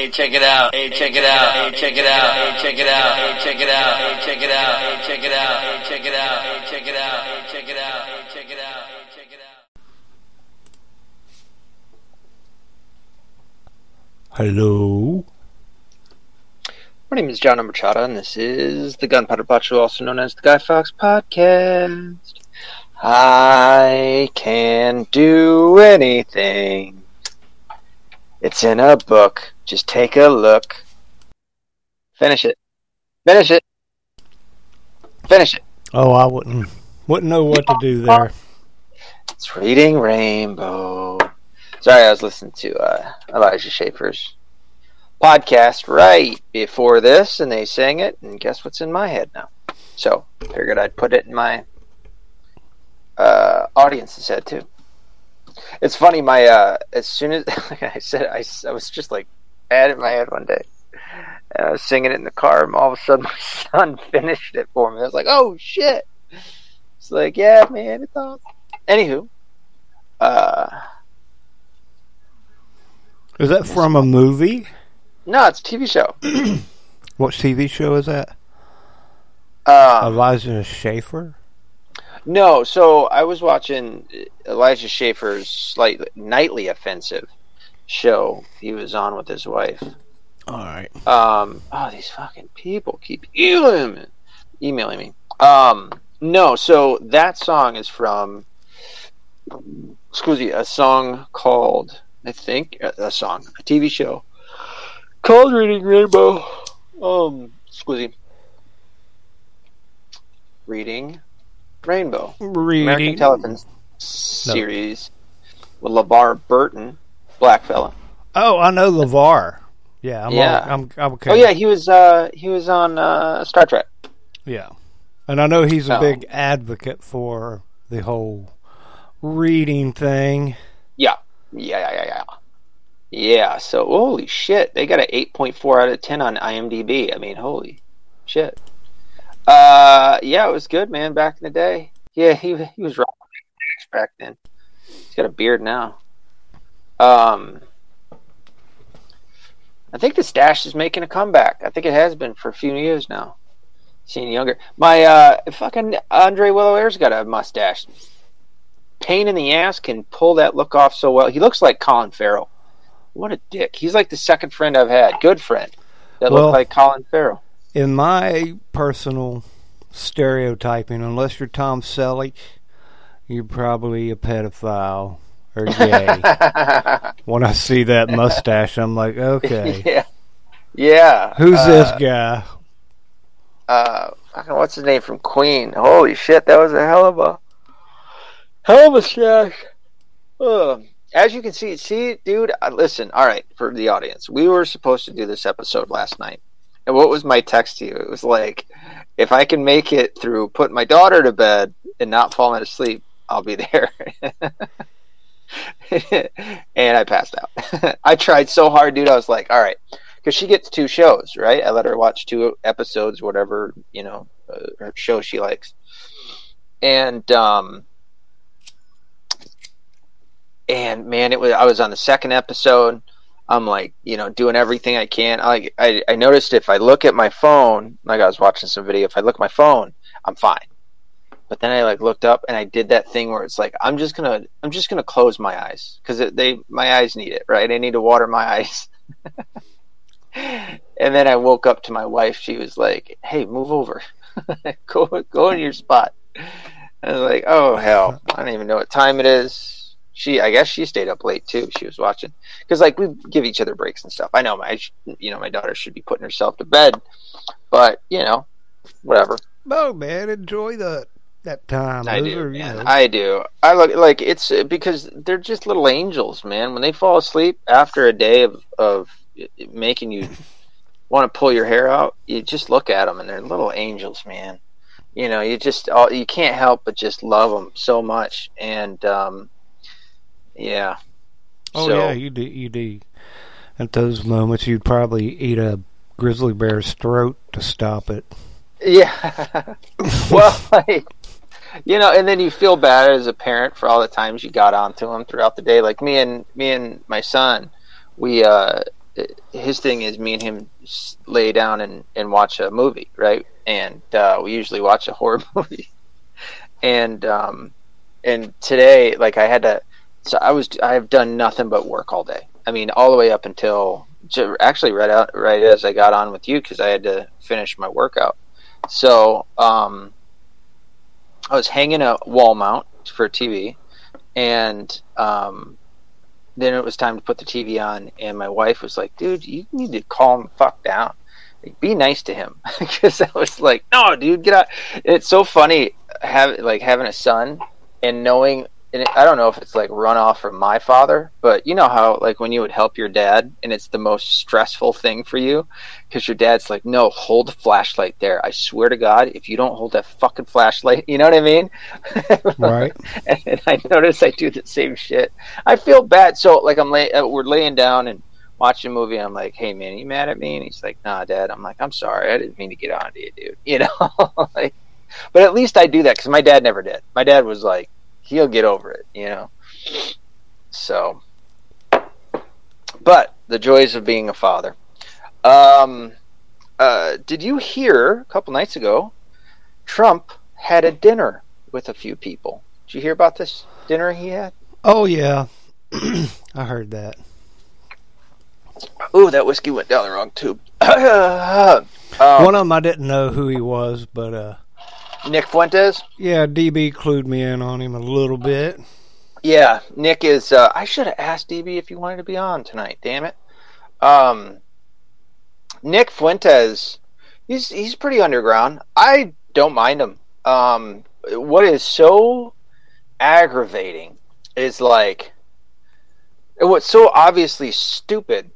Hey, check it out. Hey, check it out. Hey, check it out. Hey, check it out. Hey, check it out. Hey, check it out. Hey, check it out. Hey, check it out. Hey, check it out. Hey, check it out. Hey, check it out. Hey, check it out. Hello. My name is John Ambrachata, and this is the Gunpowder Botcher, also known as the Guy Fox Podcast. I can do anything. It's in a book. Just take a look. Finish it. Finish it. Finish it. Oh, I wouldn't wouldn't know what to do there. It's Reading Rainbow. Sorry, I was listening to uh, Elijah Schaffer's podcast right before this, and they sang it, and guess what's in my head now? So, figured I'd put it in my uh, audience's head too. It's funny, my uh, as soon as like I said, I, I was just like had it in my head one day, and I was singing it in the car, and all of a sudden my son finished it for me. I was like, "Oh shit!" It's like, "Yeah, man, it's awesome." Anywho, uh, Is that from a movie? no, it's a TV show. What TV show is that? Um, Elijah Schaffer? No, so I was watching Elijah Schaffer's slightly nightly offensive show he was on with his wife. All right. Um, oh, these fucking people keep emailing me. Emailing me. Um, no, so that song is from, excuse me, a song called, I think, a, a song, a TV show called Reading Rainbow. Um, excuse me. Reading Rainbow. Reading. American Reading. television series with LeVar Burton, black fella. Oh, I know LeVar. Yeah, I'm Yeah. all, I'm, I'm okay. Oh yeah, he was uh he was on uh Star Trek. Yeah. And I know he's a big advocate for the whole reading thing. Yeah. Yeah, yeah, yeah, yeah. So holy shit, they got an 8.4 out of 10 on IMDb. I mean, holy shit. Uh yeah, it was good, man, back in the day. Yeah, he he was rocking back then. He's got a beard now. Um I think the stash is making a comeback. I think it has been for a few years now. Seeing younger. My uh fucking Andre Willow-Air's got a mustache. Pain in the ass can pull that look off so well. He looks like Colin Farrell. What a dick. He's like the second friend I've had. Good friend. That Well- looked like Colin Farrell. In my personal stereotyping, unless you're Tom Selleck, you're probably a pedophile or gay. when I see that mustache, I'm like, okay, yeah. Yeah. who's uh, this guy? uh what's his name from Queen? Holy shit, that was a hell of a hell of a stash. Ugh. As you can see, see, dude. Uh, listen, all right, for the audience, we were supposed to do this episode last night, and what was my text to you? It was like, if I can make it through putting my daughter to bed and not falling asleep, I'll be there. and I passed out. I tried so hard, dude. I was like, all right, because she gets two shows, right? I let her watch two episodes, whatever you know, uh, her show she likes, and um, and man, it was. I was on the second episode. I'm like, you know, doing everything I can. I I, I noticed if I look at my phone, like I was watching some video, if I look at my phone, I'm fine. But then I like looked up and I did that thing where it's like I'm just gonna I'm just gonna close my eyes because they my eyes need it, right? I need to water my eyes. and then I woke up to my wife. She was like, "Hey, move over, go go in your spot." I was like, "Oh hell, I don't even know what time it is." She, I guess, she stayed up late too. She was watching because like we give each other breaks and stuff. I know my you know my daughter should be putting herself to bed, but you know, whatever. Oh man, enjoy the that time. I Those do, are, you man. know, I do. I look like it's uh, because they're just little angels, man. When they fall asleep after a day of of making you want to pull your hair out, you just look at them and they're little angels, man. You know, you just all you can't help but just love them so much, and um, yeah. oh So- yeah, you do. You do. At those moments, you'd probably eat a grizzly bear's throat to stop it. Yeah. well, like, you know, and then you feel bad as a parent for all the times you got onto him throughout the day. Like me and me and my son, we uh his thing is me and him lay down and, and watch a movie, right? And uh, we usually watch a horror movie. And um, and today, like I had to, so I was I've done nothing but work all day. I mean, all the way up until actually right out right as I got on with you because I had to finish my workout. So um, I was hanging a wall mount for TV, and um, then it was time to put the TV on, and my wife was like, "Dude, you need to calm the fuck down. Like, be nice to him." Because I was like, "No, dude, get out." It's so funny have like having a son and knowing. And I don't know if it's like runoff from my father, but you know how like when you would help your dad, and it's the most stressful thing for you, because your dad's like, "No, hold the flashlight there. I swear to God, if you don't hold that fucking flashlight, you know what I mean?" Right. and I notice I do the same shit. I feel bad. So like I'm lay, uh, we're laying down and watching a movie. And I'm like, hey man, you mad at me? And he's like, nah, dad. I'm like, I'm sorry. I didn't mean to get on to you, dude. You know, like, but at least I do that because my dad never did. My dad was like, he'll get over it. You know. So, but the joys of being a father. Um, uh, did you hear a couple nights ago? Trump had a dinner with a few people. Did you hear about this dinner he had? Oh yeah, I heard that. Ooh, that whiskey went down the wrong tube. um, One of them I didn't know who he was, but uh, Nick Fuentes. yeah, DB clued me in on him a little bit. Yeah, Nick is. Uh, I should have asked DB if you wanted to be on tonight. Damn it. Um, Nick Fuentes. He's he's pretty underground. I don't mind him. Um, what is so aggravating is like what's so obviously stupid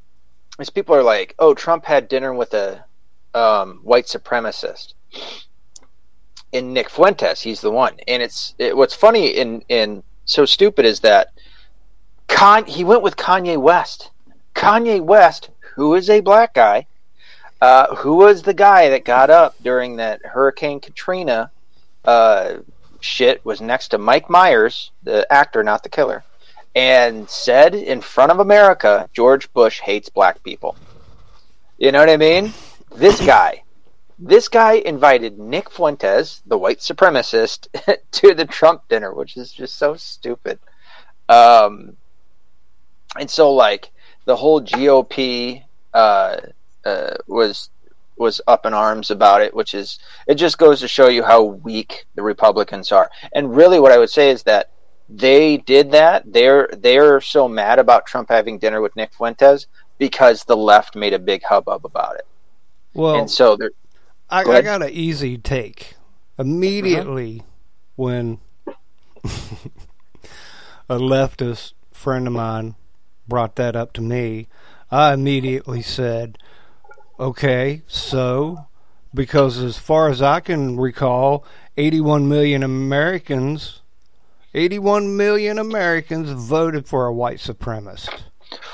is people are like, "Oh, Trump had dinner with a um, white supremacist." In Nick Fuentes, he's the one, and it's it, what's funny in in so stupid is that Con- he went with Kanye West. Kanye West, who is a black guy, uh, who was the guy that got up during that Hurricane Katrina uh, shit, was next to Mike Myers, the actor, not the killer, and said in front of America, George Bush hates black people. You know what I mean? This guy. This guy invited Nick Fuentes, the white supremacist, to the Trump dinner, which is just so stupid. Um, and so, like, the whole GOP uh, uh, was was up in arms about it, which is it just goes to show you how weak the Republicans are. And really, what I would say is that they did that. They're they're so mad about Trump having dinner with Nick Fuentes because the left made a big hubbub about it. Well, and so they're I, Go I got an easy take. Immediately when a leftist friend of mine brought that up to me, I immediately said, okay, so, because as far as I can recall, 81 million Americans, 81 million Americans voted for a white supremacist.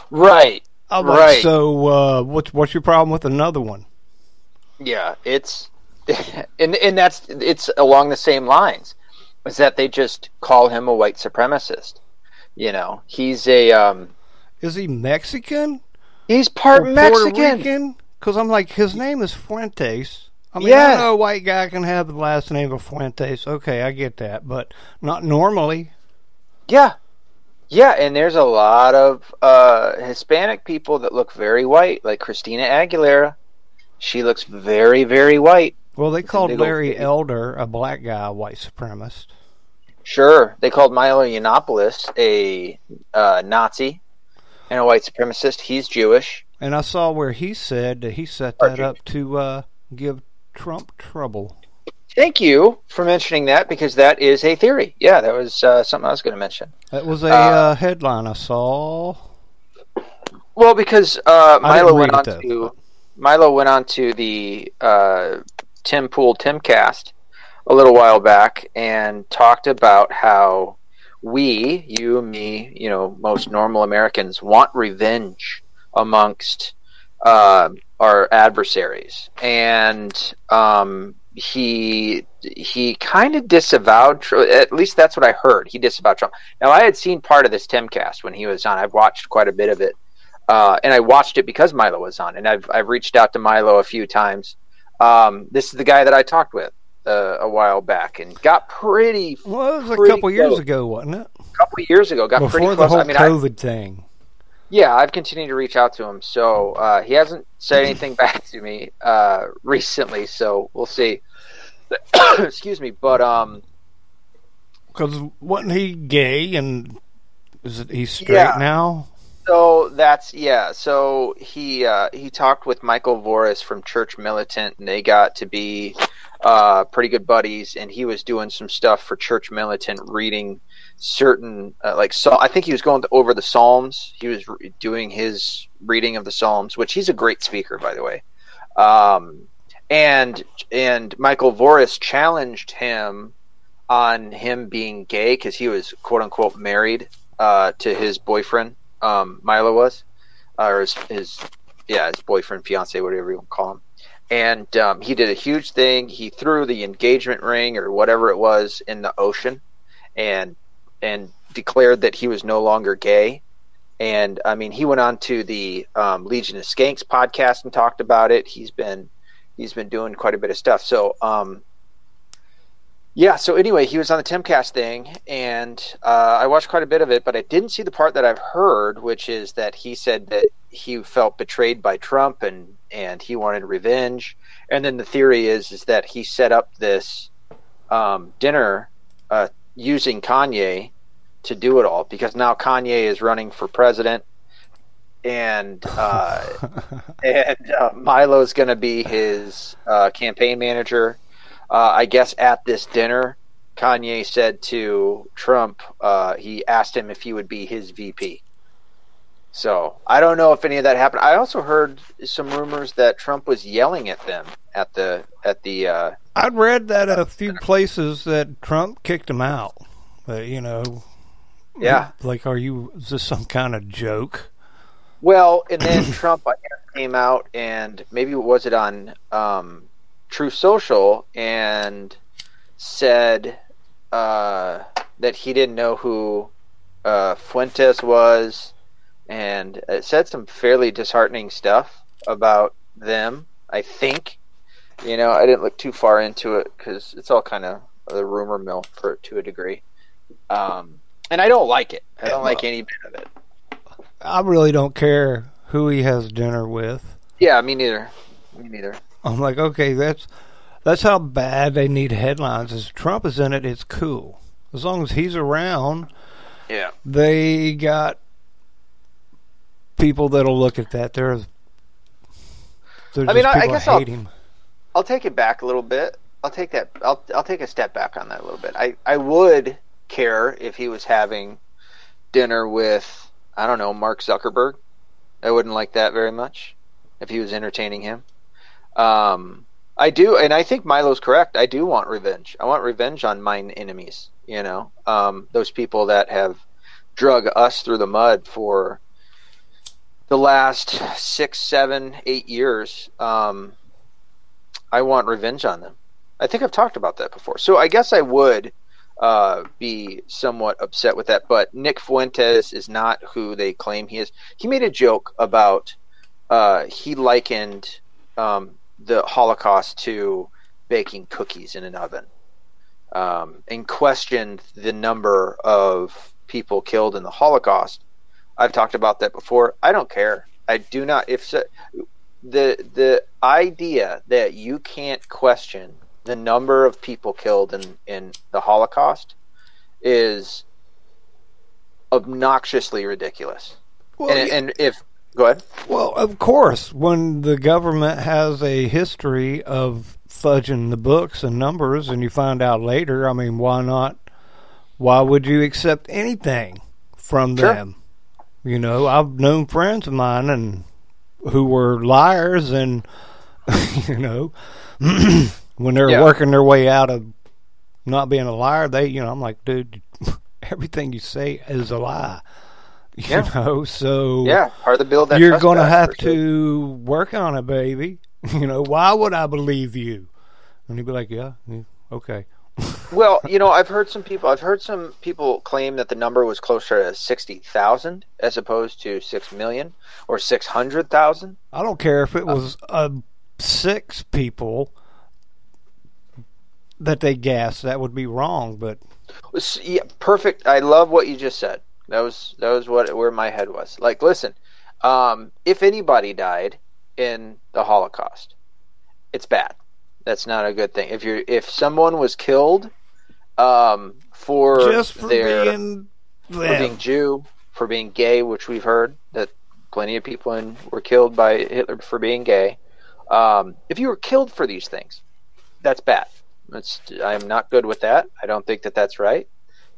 right. Like, Right. so, uh, what's, what's your problem with another one? Yeah, it's and and that's it's along the same lines. Is that they just call him a white supremacist? You know, he's a um, Is he Mexican? he's part Mexican. Because I'm like, his name is Fuentes. I mean, Yeah. I know a white guy can have the last name of Fuentes. Okay, I get that, but not normally. Yeah, yeah, and there's a lot of uh, Hispanic people that look very white, like Christina Aguilera. She looks very, very white. Well, they called big old Larry. Elder a black guy, a white supremacist. Sure, they called Milo Yiannopoulos a uh, Nazi and a white supremacist. He's Jewish. And I saw where he said that he set that Jew- up to uh, give Trump trouble. Thank you for mentioning that because that is a theory. Yeah, that was uh, something I was going to mention. That was a Uh, uh, headline I saw. Well, because uh, Milo went on it, to. Milo went on to the uh, Tim Pool Timcast a little while back and talked about how we, you, me, you know, most normal Americans want revenge amongst uh, our adversaries, and um, he he kind of disavowed. At least that's what I heard. He disavowed Trump. Now I had seen part of this Timcast when he was on. I've watched quite a bit of it. Uh, and I watched it because Milo was on, and I've I've reached out to Milo a few times. Um, this is the guy that I talked with uh, a while back and got pretty. Well, it was a couple years ago, wasn't it? A couple years ago, got Before pretty the close. whole I mean, I, COVID thing. yeah, I've continued to reach out to him, so uh, he hasn't said anything back to me uh, recently. So we'll see. Excuse me, but um, Because wasn't he gay and is it he's straight Yeah. now? So that's yeah. So he uh, he talked with Michael Voris from Church Militant, and they got to be uh, pretty good buddies. And he was doing some stuff for Church Militant, reading certain uh, like so. I think he was going over the Psalms. He was re- doing his reading of the Psalms, which he's a great speaker, by the way. Um, and and Michael Voris challenged him on him being gay because he was quote unquote married uh, to his boyfriend um, Milo was, or his, his yeah his boyfriend, fiance, whatever you want to call him. And um, he did a huge thing. He threw the engagement ring or whatever it was in the ocean, and and declared that he was no longer gay. And I mean, he went on to the um, Legion of Skanks podcast and talked about it. He's been he's been doing quite a bit of stuff. So um, yeah, so anyway, he was on the Timcast thing, and uh, I watched quite a bit of it, but I didn't see the part that I've heard, which is that he said that he felt betrayed by Trump and and he wanted revenge. And then the theory is is that he set up this um, dinner uh, using Kanye to do it all because now Kanye is running for president, and uh, and uh, Milo's going to be his uh, campaign manager. Uh, I guess at this dinner, Kanye said to Trump, uh, he asked him if he would be his VP. So I don't know if any of that happened. I also heard some rumors that Trump was yelling at them at the at the. Uh, I'd read that a few places that Trump kicked him out. But you know, yeah. like, are you? Is this some kind of joke? Well, and then Trump came out and maybe was it on um, Truth Social and said uh, that he didn't know who uh, Fuentes was, and it said some fairly disheartening stuff about them. I think, you know, I didn't look too far into it because it's all kind of the rumor mill for to a degree, um, and I don't like it. I don't like any bit of it. I really don't care who he has dinner with. Yeah, me neither. Me neither. I'm like, okay, that's that's how bad they need headlines. As Trump is in it, it's cool. As long as he's around, Yeah. they got people that'll look at that. They're, they're I mean, just I- I guess I'll- him. I'll take it back a little bit. I'll take that. I'll I'll take a step back on that a little bit. I I would care if he was having dinner with I don't know Mark Zuckerberg. I wouldn't like that very much if he was entertaining him. Um, I do, and I think Milo's correct. I do want revenge. I want revenge on mine enemies. You know, um, those people that have drug us through the mud for the last six, seven, eight years. Um, I want revenge on them. I think I've talked about that before. So I guess I would uh, be somewhat upset with that. But Nick Fuentes is not who they claim he is. He made a joke about uh, he likened um, the Holocaust to baking cookies in an oven um, and questioned the number of people killed in the Holocaust. I've talked about that before. I don't care. I do not. If so, the the idea that you can't question the number of people killed in in the Holocaust is obnoxiously ridiculous. Well, and, yeah, and if go ahead, well, of course, when the government has a history of fudging the books and numbers, and you find out later, I mean, why not? Why would you accept anything from Sure. them? You know, I've known friends of mine and who were liars, and you know, when they're Yeah. working their way out of not being a liar, they, you know, I'm like, dude, everything you say is a lie. You Yeah. know, so yeah, of the bill that you're going to have for sure. to work on it, baby. You know, why would I believe you? And he'd be like, yeah, yeah, okay. Well, you know, I've heard some people. I've heard some people claim that the number was closer to sixty thousand as opposed to six million or six hundred thousand. I don't care if it was uh, six people that they gassed. That would be wrong, but Yeah, perfect. I love what you just said. That was that was what where my head was. Like, listen, um, if anybody died in the Holocaust, it's bad. That's not a good thing. If you're if someone was killed um, for just for their being for being Jew, for being gay, which we've heard that plenty of people in, were killed by Hitler for being gay. Um, if you were killed for these things, that's bad. That's, I'm not good with that. I don't think that that's right.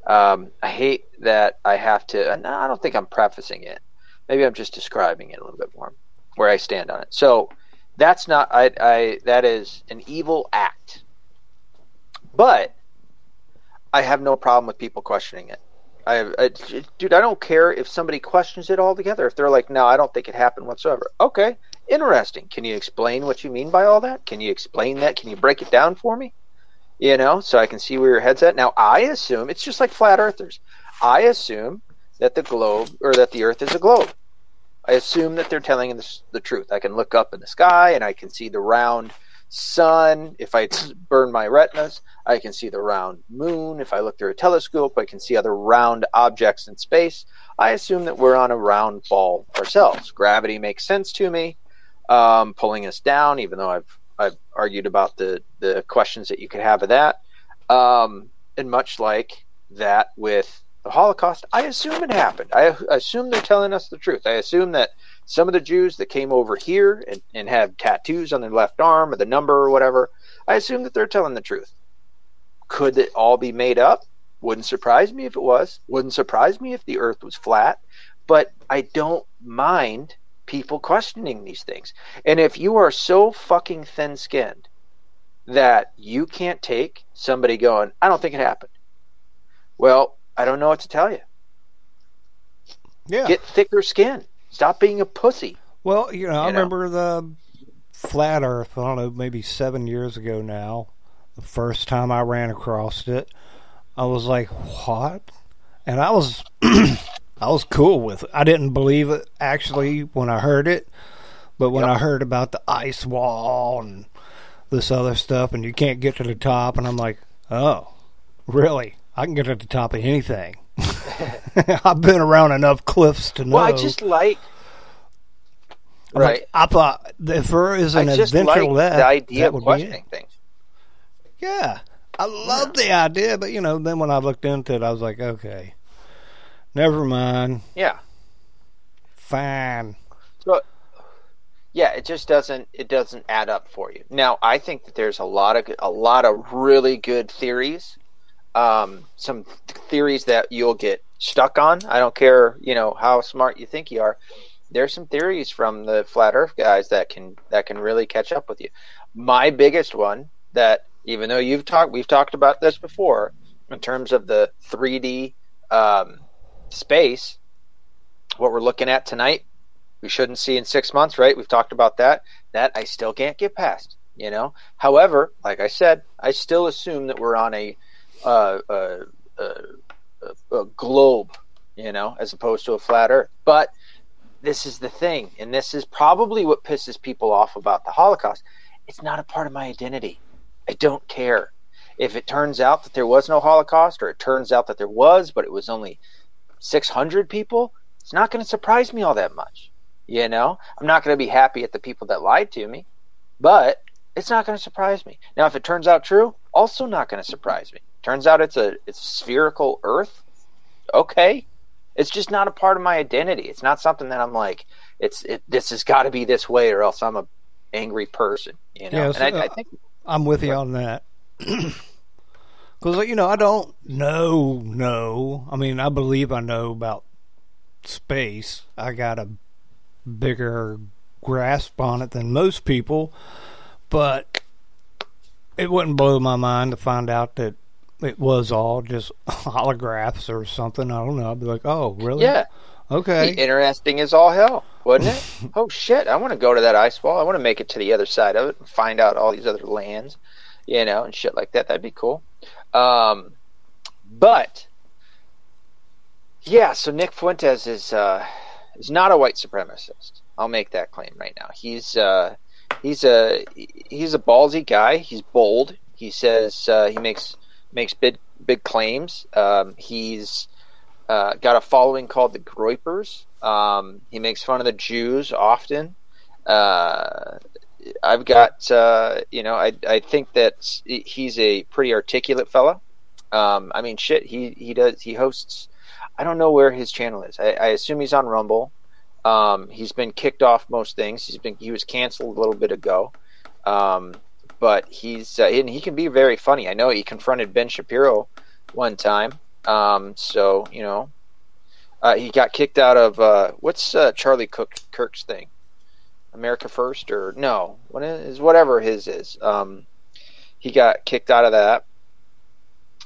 Um, I hate that I have to. No, I don't think I'm prefacing it. Maybe I'm just describing it a little bit more, where I stand on it. So that's not. I. I that is an evil act. But I have no problem with people questioning it. I, I, dude, I don't care if somebody questions it altogether. If they're like, no, I don't think it happened whatsoever. Okay, interesting. Can you explain what you mean by all that? Can you explain that? Can you break it down for me? You know, so I can see where your head's at. Now, I assume it's just like flat earthers. I assume that the globe or that the Earth is a globe. I assume that they're telling the, the truth. I can look up in the sky and I can see the round sun. If I burn my retinas, I can see the round moon. If I look through a telescope, I can see other round objects in space. I assume that we're on a round ball ourselves. Gravity makes sense to me, um, pulling us down, even though I've I've argued about the the questions that you could have of that. Um, and much like that with the Holocaust, I assume it happened. I assume they're telling us the truth. I assume that some of the Jews that came over here and, and have tattoos on their left arm or the number or whatever, I assume that they're telling the truth. Could it all be made up? Wouldn't surprise me if it was. Wouldn't surprise me if the earth was flat. But I don't mind people questioning these things. And if you are so fucking thin skinned that you can't take somebody going, I don't think it happened. Well, I don't know what to tell you. yeah. Get thicker skin. Stop being a pussy. Well, you know, I know? remember the flat Earth. I don't know, maybe seven years ago now. The first time I ran across it, I was like, "What?" And I was, I was cool with it. I didn't believe it actually when I heard it, but when Yep. I heard about the ice wall and this other stuff, and you can't get to the top, and I'm like, "Oh, really? I can get to the top of anything." I've been around enough cliffs to know. Well, I just like I'm like, right. I thought if there is an adventure like left, the idea that of would be questioning things. Yeah, I love the idea, but you know, then when I looked into it, I was like, okay, never mind, Yeah. fine. So Yeah, it just doesn't it doesn't add up for you. Now, I think that there's a lot of a lot of really good theories. Um, some theories that you'll get stuck on. I don't care, you know, how smart you think you are. There's some theories from the flat Earth guys that can that can really catch up with you. My biggest one that even though you've talked we've talked about this before in terms of the 3D um, space, what we're looking at tonight we shouldn't see in six months, right? We've talked about that. That I still can't get past, you know. However, like I said, I still assume that we're on a uh, uh, uh, a, a globe, you know, as opposed to a flat Earth. But this is the thing, and this is probably what pisses people off about the Holocaust. It's not a part of my identity. I don't care if it turns out that there was no Holocaust, or it turns out that there was, but it was only 600 people. It's not going to surprise me all that much. You know, I'm not going to be happy at the people that lied to me, but it's not going to surprise me. Now, if it turns out true, also not going to surprise me. Turns out it's a it's a spherical Earth. Okay, it's just not a part of my identity. It's not something that I'm like. It's it. This has got to be this way, or else I'm a angry person. You know, Yes, and I, I uh, think I'm with you on that. Because you know, I don't know. No, I mean, I believe I know about space. I got a bigger grasp on it than most people, but it wouldn't blow my mind to find out that it was all just holographs or something. I don't know. I'd be like, oh, really? yeah, Okay. be interesting as all hell, wouldn't it? oh shit! I want to go to that ice wall. I want to make it to the other side of it and find out all these other lands, you know, and shit like that. That'd be cool. Um, but yeah, so Nick Fuentes is uh, is not a white supremacist. I'll make that claim right now. He's uh, he's a he's a ballsy guy. He's bold. He says uh, he makes makes big big claims. Um, he's uh, got a following called the Groypers. Um, he makes fun of the Jews often. Uh, I've got uh, you know I I think that he's a pretty articulate fella. Um, I mean shit he he does he hosts. I don't know where his channel is. I, I assume he's on Rumble. Um, he's been kicked off most things. He's been he was canceled a little bit ago, um, but he's uh, and he can be very funny. I know he confronted Ben Shapiro one time. Um, so you know, uh, he got kicked out of uh, what's uh, Charlie Cook Kirk's thing, America First or no, what is whatever his is. Um, he got kicked out of that.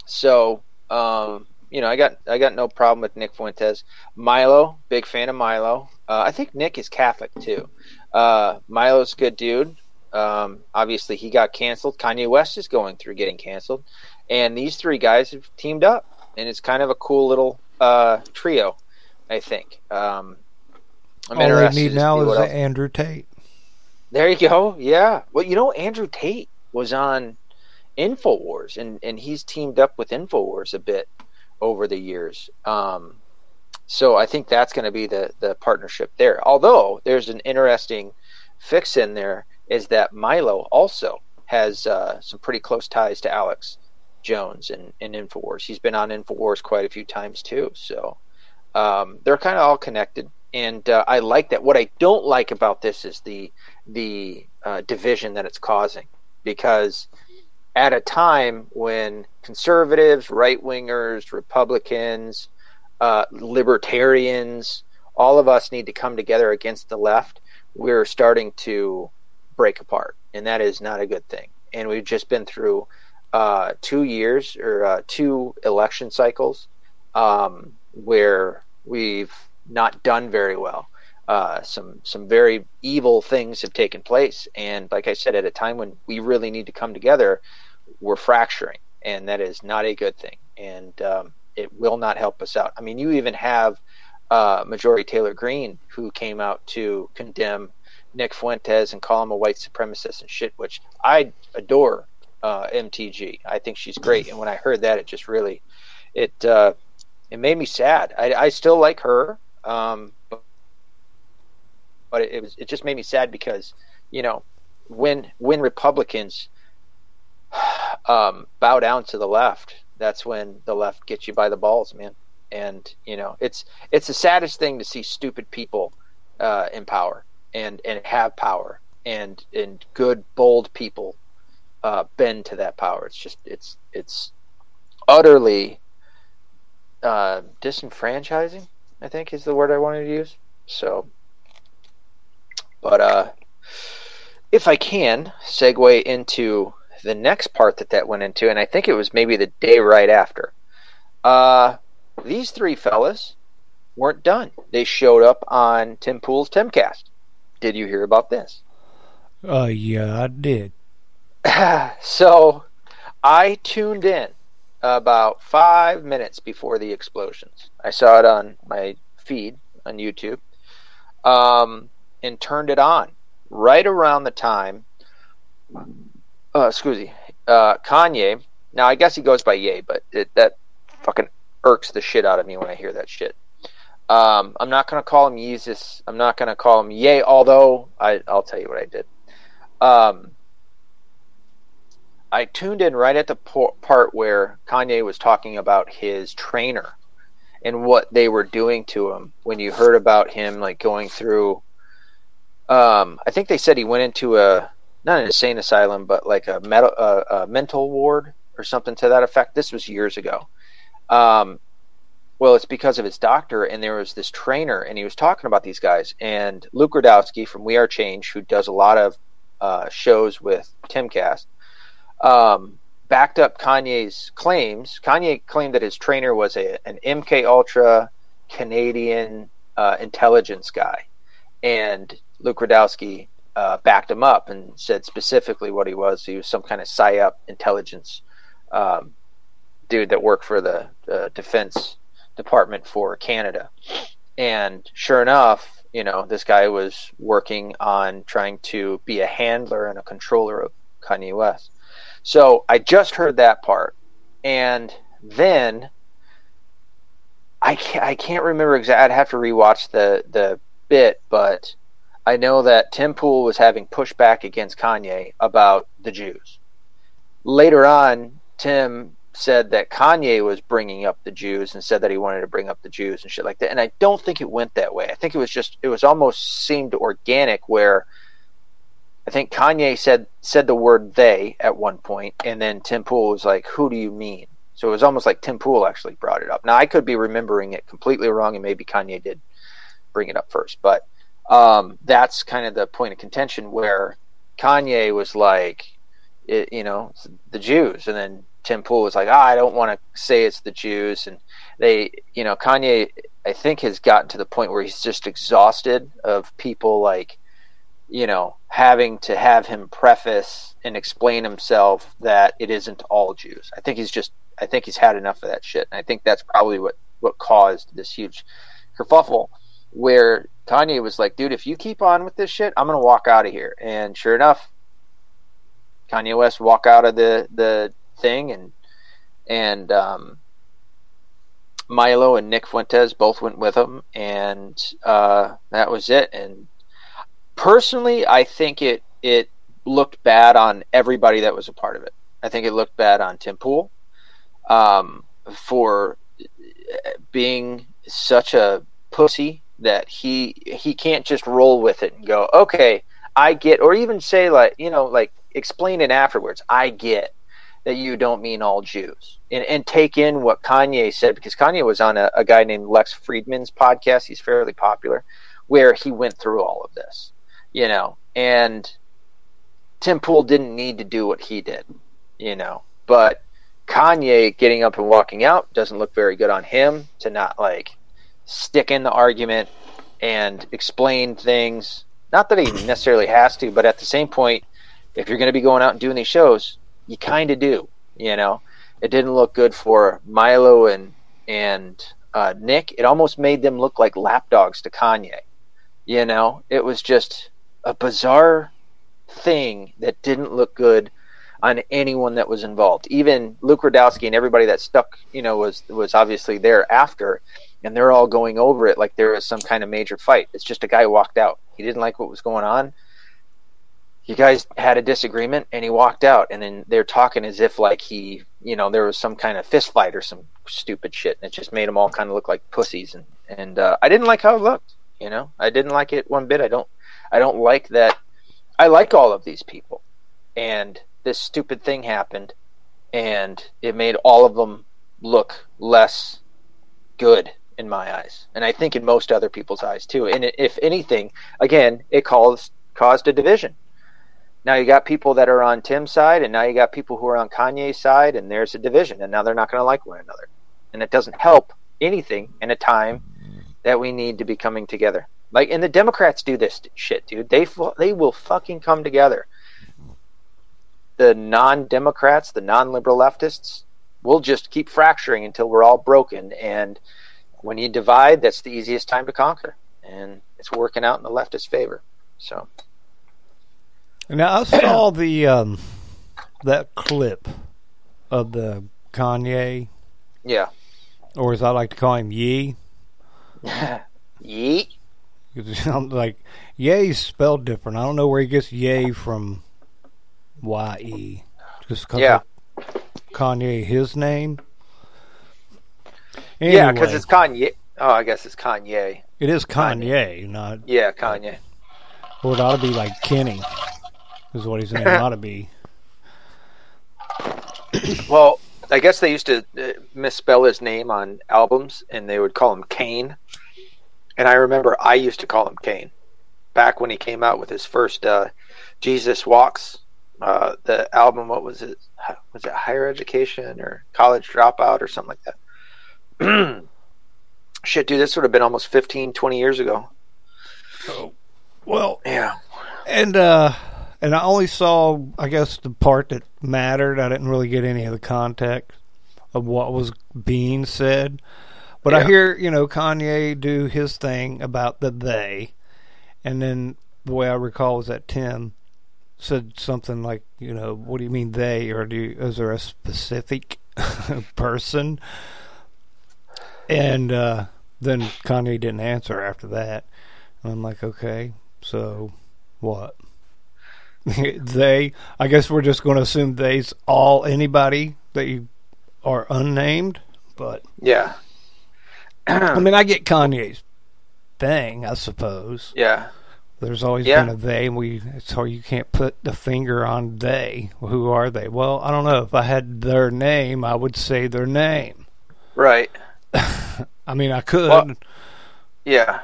So um, you know, I got I got no problem with Nick Fuentes. Milo, big fan of Milo. Uh, I think Nick is Catholic too. Uh, Milo's a good dude. Um, obviously, he got canceled. Kanye West is going through getting canceled, and these three guys have teamed up, and it's kind of a cool little uh, trio. I think. Um, I'm All they need now is Andrew Tate. There you go. Yeah. Well, you know, Andrew Tate was on Infowars, and and he's teamed up with Infowars a bit over the years. Um, so I think that's going to be the the partnership there. Although there's an interesting fix in there is that Milo also has uh, some pretty close ties to Alex Jones and, and Infowars. He's been on Infowars quite a few times too. So um, they're kind of all connected, and uh, I like that. What I don't like about this is the the uh, division that it's causing because at a time when conservatives, right wingers, Republicans, uh, libertarians, all of us need to come together against the left, we're starting to break apart. And that is not a good thing. And we've just been through uh, two years or uh, two election cycles um, where we've not done very well. Uh, some some very evil things have taken place, and like I said, at a time when we really need to come together, we're fracturing, and that is not a good thing, and um, it will not help us out. I mean, you even have uh, Marjorie Taylor Greene who came out to condemn Nick Fuentes and call him a white supremacist and shit, which I adore uh, MTG. I think she's great, and when I heard that, it just really it uh, it made me sad. I, I still like her, um, but, but it, it was it just made me sad because you know when when Republicans um, bow down to the left, that's when the left gets you by the balls, man. And you know, it's it's the saddest thing to see stupid people uh, in power and and have power and and good bold people uh, bend to that power. It's just it's it's utterly uh, disenfranchising. I think is the word I wanted to use. So, but uh, if I can segue into the next part that that went into, and I think it was maybe the day right after. Uh, these three fellas weren't done. They showed up on Tim Pool's Timcast. Did you hear about this? Uh, yeah, I did. so, I tuned in about five minutes before the explosions. I saw it on my feed on YouTube, um, and turned it on right around the time uh, excuse me, uh, Kanye. Now I guess he goes by Ye, but it, that fucking irks the shit out of me when I hear that shit. Um, I'm not gonna call him Yeezus. I'm not gonna call him Ye. Although I, I'll tell you what I did. Um, I tuned in right at the part where Kanye was talking about his trainer and what they were doing to him. When you heard about him like going through, um, I think they said he went into a not an insane asylum, but like a, a mental ward or something to that effect. This was years ago. Um, well, it's because of his doctor, and there was this trainer, and he was talking about these guys. And Luke Rudkowski from We Are Change, who does a lot of uh, shows with Timcast, um, backed up Kanye's claims. Kanye claimed that his trainer was a, an MK Ultra Canadian uh, intelligence guy, and Luke Rudkowski uh, backed him up and said specifically what he was. He was some kind of psyop intelligence um, dude that worked for the uh, Defense Department for Canada, and sure enough, you know, this guy was working on trying to be a handler and a controller of Kanye West. So I just heard that part, and then I can't, I can't remember exactly. I'd have to rewatch the the bit, but I know that Tim Pool was having pushback against Kanye about the Jews. Later on, Tim said that Kanye was bringing up the Jews and said that he wanted to bring up the Jews and shit like that. And I don't think it went that way. I think it was just it was almost seemed organic where I think Kanye said said the word they at one point and then Tim Pool was like, Who do you mean? So it was almost like Tim Pool actually brought it up. Now I could be remembering it completely wrong, and maybe Kanye did bring it up first, but um, that's kind of the point of contention where Kanye was like, it, you know, the Jews, and then Tim Pool was like, ah, I don't want to say it's the Jews, and they, you know, Kanye, I think has gotten to the point where he's just exhausted of people like, you know, having to have him preface and explain himself that it isn't all Jews. I think he's just I think he's had enough of that shit. And I think that's probably what what caused this huge kerfuffle where Kanye was like, dude, if you keep on with this shit, I'm gonna walk out of here. And sure enough, Kanye West walk out of the the thing and and um, Milo and Nick Fuentes both went with him, and uh, that was it. And personally, I think it it looked bad on everybody that was a part of it. I think it looked bad on Tim Pool um, for being such a pussy that he he can't just roll with it and go, okay, I get, or even say like you know like explain it afterwards. I get that you don't mean all Jews, and and take in what Kanye said because Kanye was on a, a guy named Lex Fridman's podcast. He's fairly popular, where he went through all of this, you know, and Tim Pool didn't need to do what he did, you know, but Kanye getting up and walking out doesn't look very good on him to not like stick in the argument and explain things. Not that he necessarily has to, but at the same point, if you're going to be going out and doing these shows, you kind of do. You know, it didn't look good for Milo and and uh, Nick. It almost made them look like lapdogs to Kanye. You know, it was just a bizarre thing that didn't look good on anyone that was involved. Even Luke Rudkowski and everybody that stuck, you know, was was obviously there after, and they're all going over it like there was some kind of major fight. It's just a guy walked out. He didn't like what was going on. You guys had a disagreement, and he walked out. And then they're talking as if like he, you know, there was some kind of fist fight or some stupid shit, and it just made them all kind of look like pussies. And and uh, I didn't like how it looked. You know, I didn't like it one bit. I don't. I don't like that. I like all of these people, and this stupid thing happened, and it made all of them look less good in my eyes, and I think in most other people's eyes too. And if anything, again, it caused caused a division. Now you got people that are on Tim's side, and now you got people who are on Kanye's side, and there's a division, and now they're not going to like one another, and it doesn't help anything in a time that we need to be coming together. Like, and the Democrats do this shit, dude. They they will fucking come together the non-democrats, the non-liberal leftists, we'll just keep fracturing until we're all broken. And when you divide, that's the easiest time to conquer, and it's working out in the leftist favor. So. Now I saw the um, that clip of the Kanye. Yeah. Or as I like to call him, Yee. Yee. Yee. like Ye's spelled different. I don't know where he gets Ye from Y E. Just because yeah. Kanye, his name. Anyway, yeah, because it's Kanye. Oh, I guess it's Kanye. It is Kanye, Kanye. not. Yeah, Kanye. Well, it ought to be like Kenny, is what his name ought to be. well, I guess they used to uh, misspell his name on albums, and they would call him Kane. And I remember I used to call him Kane back when he came out with his first uh, Jesus Walks uh, the album. What was it? Was it Higher Education or College Dropout or something like that? Shit, dude, this would have been almost 15, 20 years ago. Oh, well, yeah. And uh, and I only saw, I guess, the part that mattered. I didn't really get any of the context of what was being said. But I hear, you know, Kanye do his thing about the they, and then the way I recall was that Tim said something like, you know, what do you mean they, or do you, is there a specific person? And uh, then Kanye didn't answer after that. And I'm like, okay, so what? they, I guess we're just going to assume they's all anybody that you are unnamed, but Yeah. I mean, I get Kanye's thing, I suppose. yeah. There's always Yeah. been a they, and we so you can't put the finger on they. Who are they? Well, I don't know. If I had their name, I would say their name. Right. I mean, I could. Well- Yeah.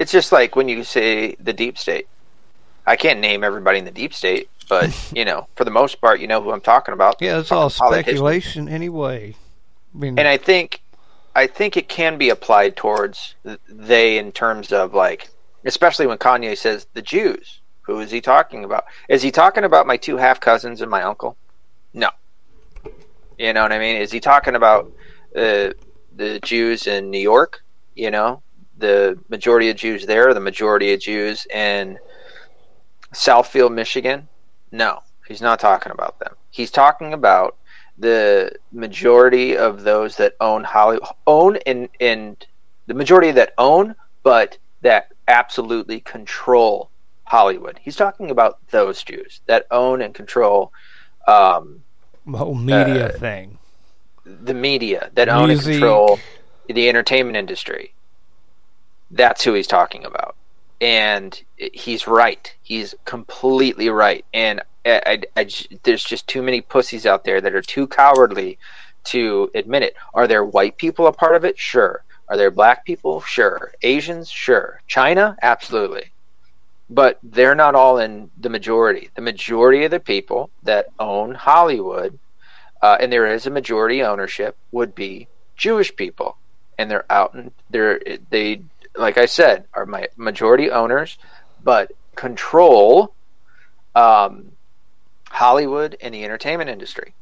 It's just like when you say the deep state. I can't name everybody in the deep state, but you know, for the most part, you know who I'm talking about. yeah, it's all speculation anyway. I mean, And I think, I think it can be applied towards they in terms of like, especially when Kanye says the Jews. Who is he talking about? Is he talking about my two half cousins and my uncle? No. You know what I mean? Is he talking about uh, the Jews in New York? You know, the majority of Jews there, the majority of Jews in Southfield, Michigan? No, he's not talking about them. He's talking about the majority of those that own Hollywood own and and the majority that own, but that absolutely control Hollywood. He's talking about those Jews that own and control um, the whole media uh, thing. the media, that own and control the entertainment industry. That's who he's talking about, and he's right. He's completely right. And I, I- I there's just too many pussies out there that are too cowardly to admit it. Are there white people a part of it? Sure. Are there black people? Sure. Asians? Sure. China? Absolutely. But they're not all in the majority. The majority of the people that own Hollywood, uh, and there is a majority ownership, would be Jewish people, and they're out and they're they like I said are my majority owners, but control um, Hollywood and the entertainment industry,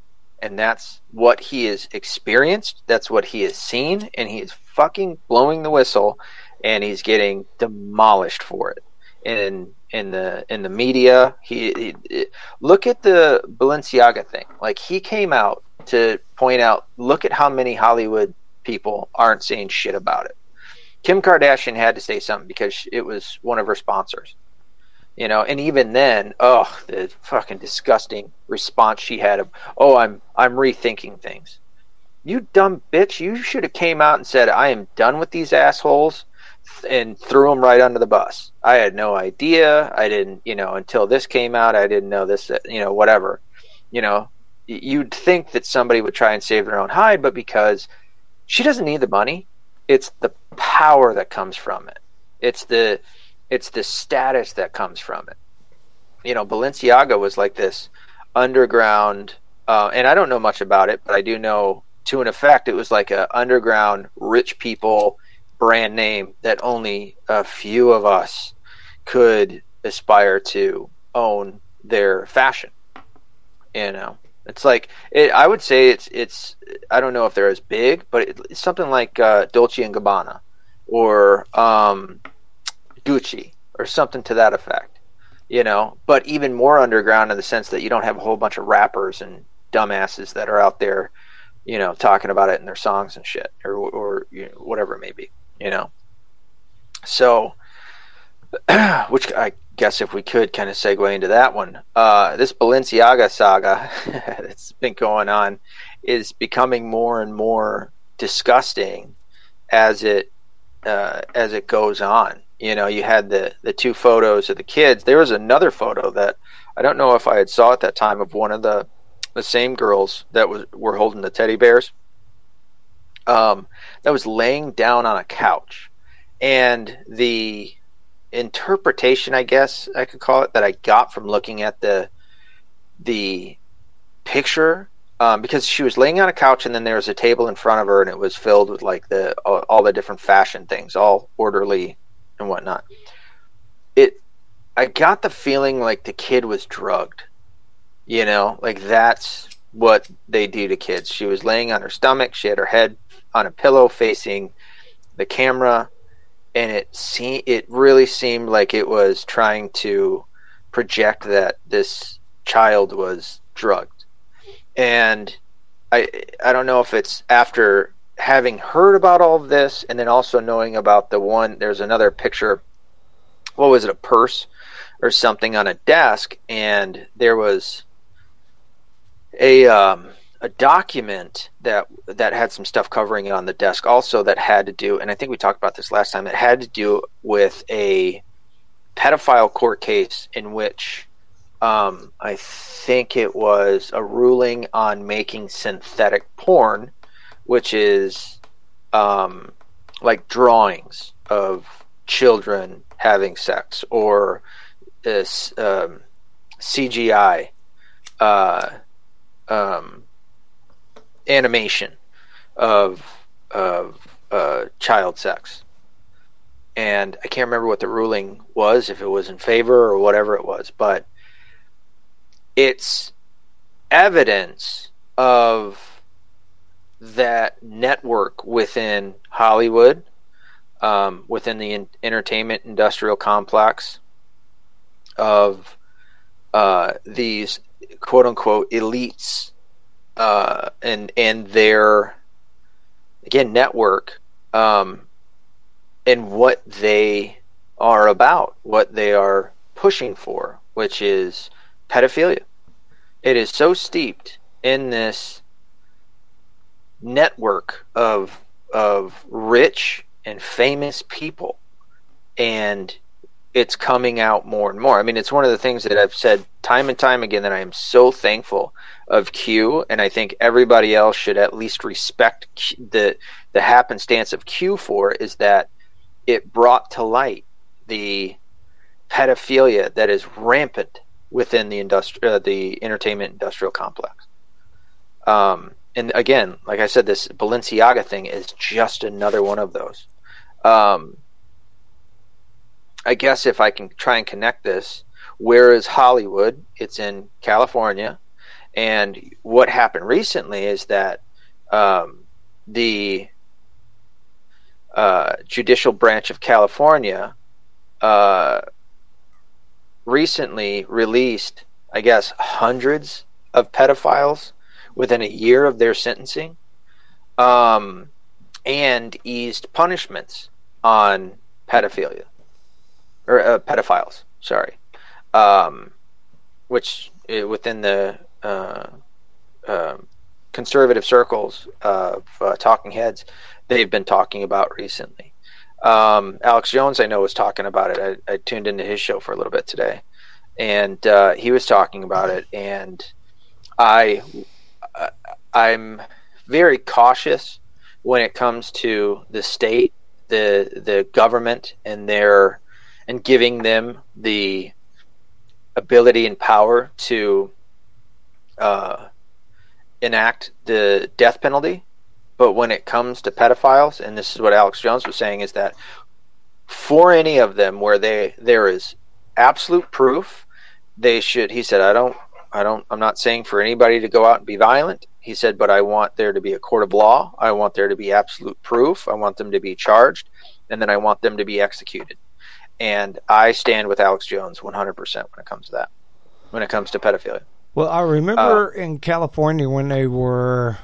and that's what he has experienced. That's what he has seen, and he is fucking blowing the whistle, and he's getting demolished for it. In in the in the media, he, he, look at the Balenciaga thing. Like he came out to point out, look at how many Hollywood people aren't saying shit about it. Kim Kardashian had to say something because it was one of her sponsors. You know, and even then, oh, the fucking disgusting response she had of, "Oh, I'm I'm rethinking things." You dumb bitch! You should have came out and said, "I am done with these assholes," and threw them right under the bus. I had no idea. I didn't, you know, until this came out, I didn't know this. Uh, you know, whatever. You know, you'd think that somebody would try and save their own hide, but because she doesn't need the money, it's the power that comes from it. It's the it's the status that comes from it. You know, Balenciaga was like this underground, uh, and I don't know much about it, but I do know to an effect it was like a underground rich people brand name that only a few of us could aspire to own their fashion. You know, it's like it, I would say it's it's I don't know if they're as big, but it, it's something like uh, Dolce and Gabbana or um, Gucci or something to that effect. You know, but even more underground in the sense that you don't have a whole bunch of rappers and dumbasses that are out there, you know, talking about it in their songs and shit or or you know, whatever it may be. You know, so which I guess if we could kind of segue into that one, uh, this Balenciaga saga that's been going on is becoming more and more disgusting as it uh, as it goes on. You know, you had the the two photos of the kids. There was another photo that I don't know if I had saw at that time of one of the the same girls that was were holding the teddy bears. Um, that was laying down on a couch, and the interpretation, I guess I could call it, that I got from looking at the the picture um, because she was laying on a couch and then there was a table in front of her and it was filled with like the all, all the different fashion things, all orderly and whatnot. It, I got the feeling like the kid was drugged. You know, like that's what they do to kids. She was laying on her stomach. She had her head on a pillow facing the camera, and it se- it really seemed like it was trying to project that this child was drugged. And I I don't know if it's after having heard about all of this and then also knowing about the one there's another picture what was it a purse or something on a desk and there was a um, a document that that had some stuff covering it on the desk also that had to do and I think we talked about this last time it had to do with a pedophile court case in which um, I think it was a ruling on making synthetic porn, which is um, like drawings of children having sex or this um, CGI uh, um, animation of of uh, child sex. And I can't remember what the ruling was, if it was in favor or whatever it was, but it's evidence of that network within Hollywood, um, within the in- entertainment industrial complex of uh, these quote unquote elites uh, and and their again network um, and what they are about, what they are pushing for, which is pedophilia. It is so steeped in this network of of rich and famous people and it's coming out more and more. I mean, it's one of the things that I've said time and time again that I am so thankful of Q, and I think everybody else should at least respect Q, the the happenstance of Q for is that it brought to light the pedophilia that is rampant within the industri- uh, the entertainment industrial complex. Um, and again, like I said, this Balenciaga thing is just another one of those. Um, I guess if I can try and connect this, where is Hollywood? It's in California. And what happened recently is that um, the uh, judicial branch of California uh, recently released, I guess, hundreds of pedophiles within a year of their sentencing um, and eased punishments on pedophilia or uh, pedophiles. Sorry, um, which uh, within the uh, uh, conservative circles of uh, talking heads, they've been talking about recently. Um, Alex Jones, I know, was talking about it. I, I, tuned into his show for a little bit today, and uh, he was talking about it. And I, I'm very cautious when it comes to the state, the the government, and their and giving them the ability and power to uh, enact the death penalty. But when it comes to pedophiles, and this is what Alex Jones was saying, is that for any of them where they there is absolute proof, they should. He said, "I don't, I don't, I'm not saying for anybody to go out and be violent." He said, "But I want there to be a court of law. I want there to be absolute proof. I want them to be charged, and then I want them to be executed." and I stand with Alex Jones 100% when it comes to that. When it comes to pedophilia. Well, I remember uh, in California when they were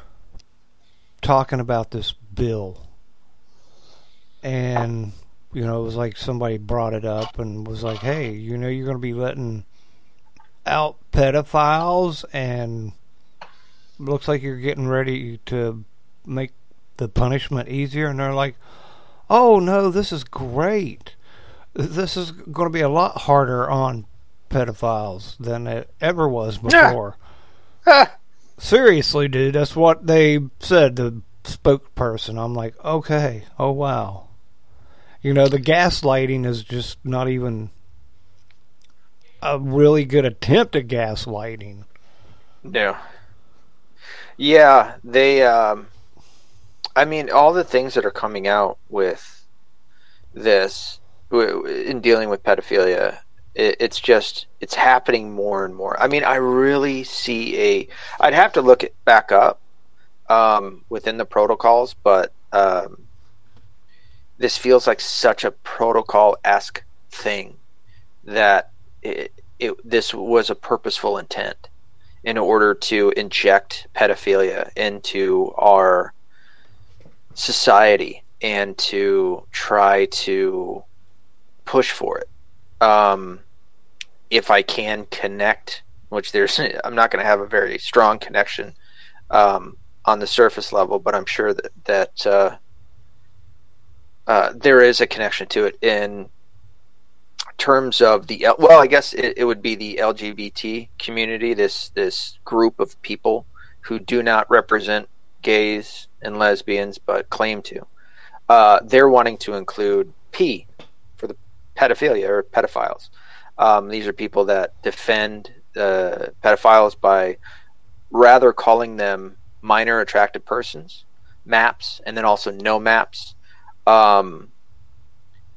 talking about this bill, and you know, it was like somebody brought it up and was like, "Hey, you know, you're going to be letting out pedophiles, and looks like you're getting ready to make the punishment easier." And they're like, "Oh no, this is great." this is going to be a lot harder on pedophiles than it ever was before. Seriously, dude, that's what they said, the spokesperson. I'm like, okay, oh wow. You know, the gaslighting is just not even a really good attempt at gaslighting. Yeah. Yeah, they um I mean all the things that are coming out with this in dealing with pedophilia It, it's just it's happening more and more. I mean, I really see a. I'd have to look it back up um, within the protocols, but um, this feels like such a protocol esque thing that it, it, this was a purposeful intent in order to inject pedophilia into our society and to try to push for it. Um, if I can connect, which there's, I'm not going to have a very strong connection um, on the surface level, but I'm sure that that uh, uh, there is a connection to it in terms of the well, I guess it, it would be the LGBT community. This this group of people who do not represent gays and lesbians, but claim to. Uh, they're wanting to include P for the pedophilia or pedophiles. Um, these are people that defend uh, pedophiles by rather calling them minor attracted persons, MAPS, and then also no MAPS. Um,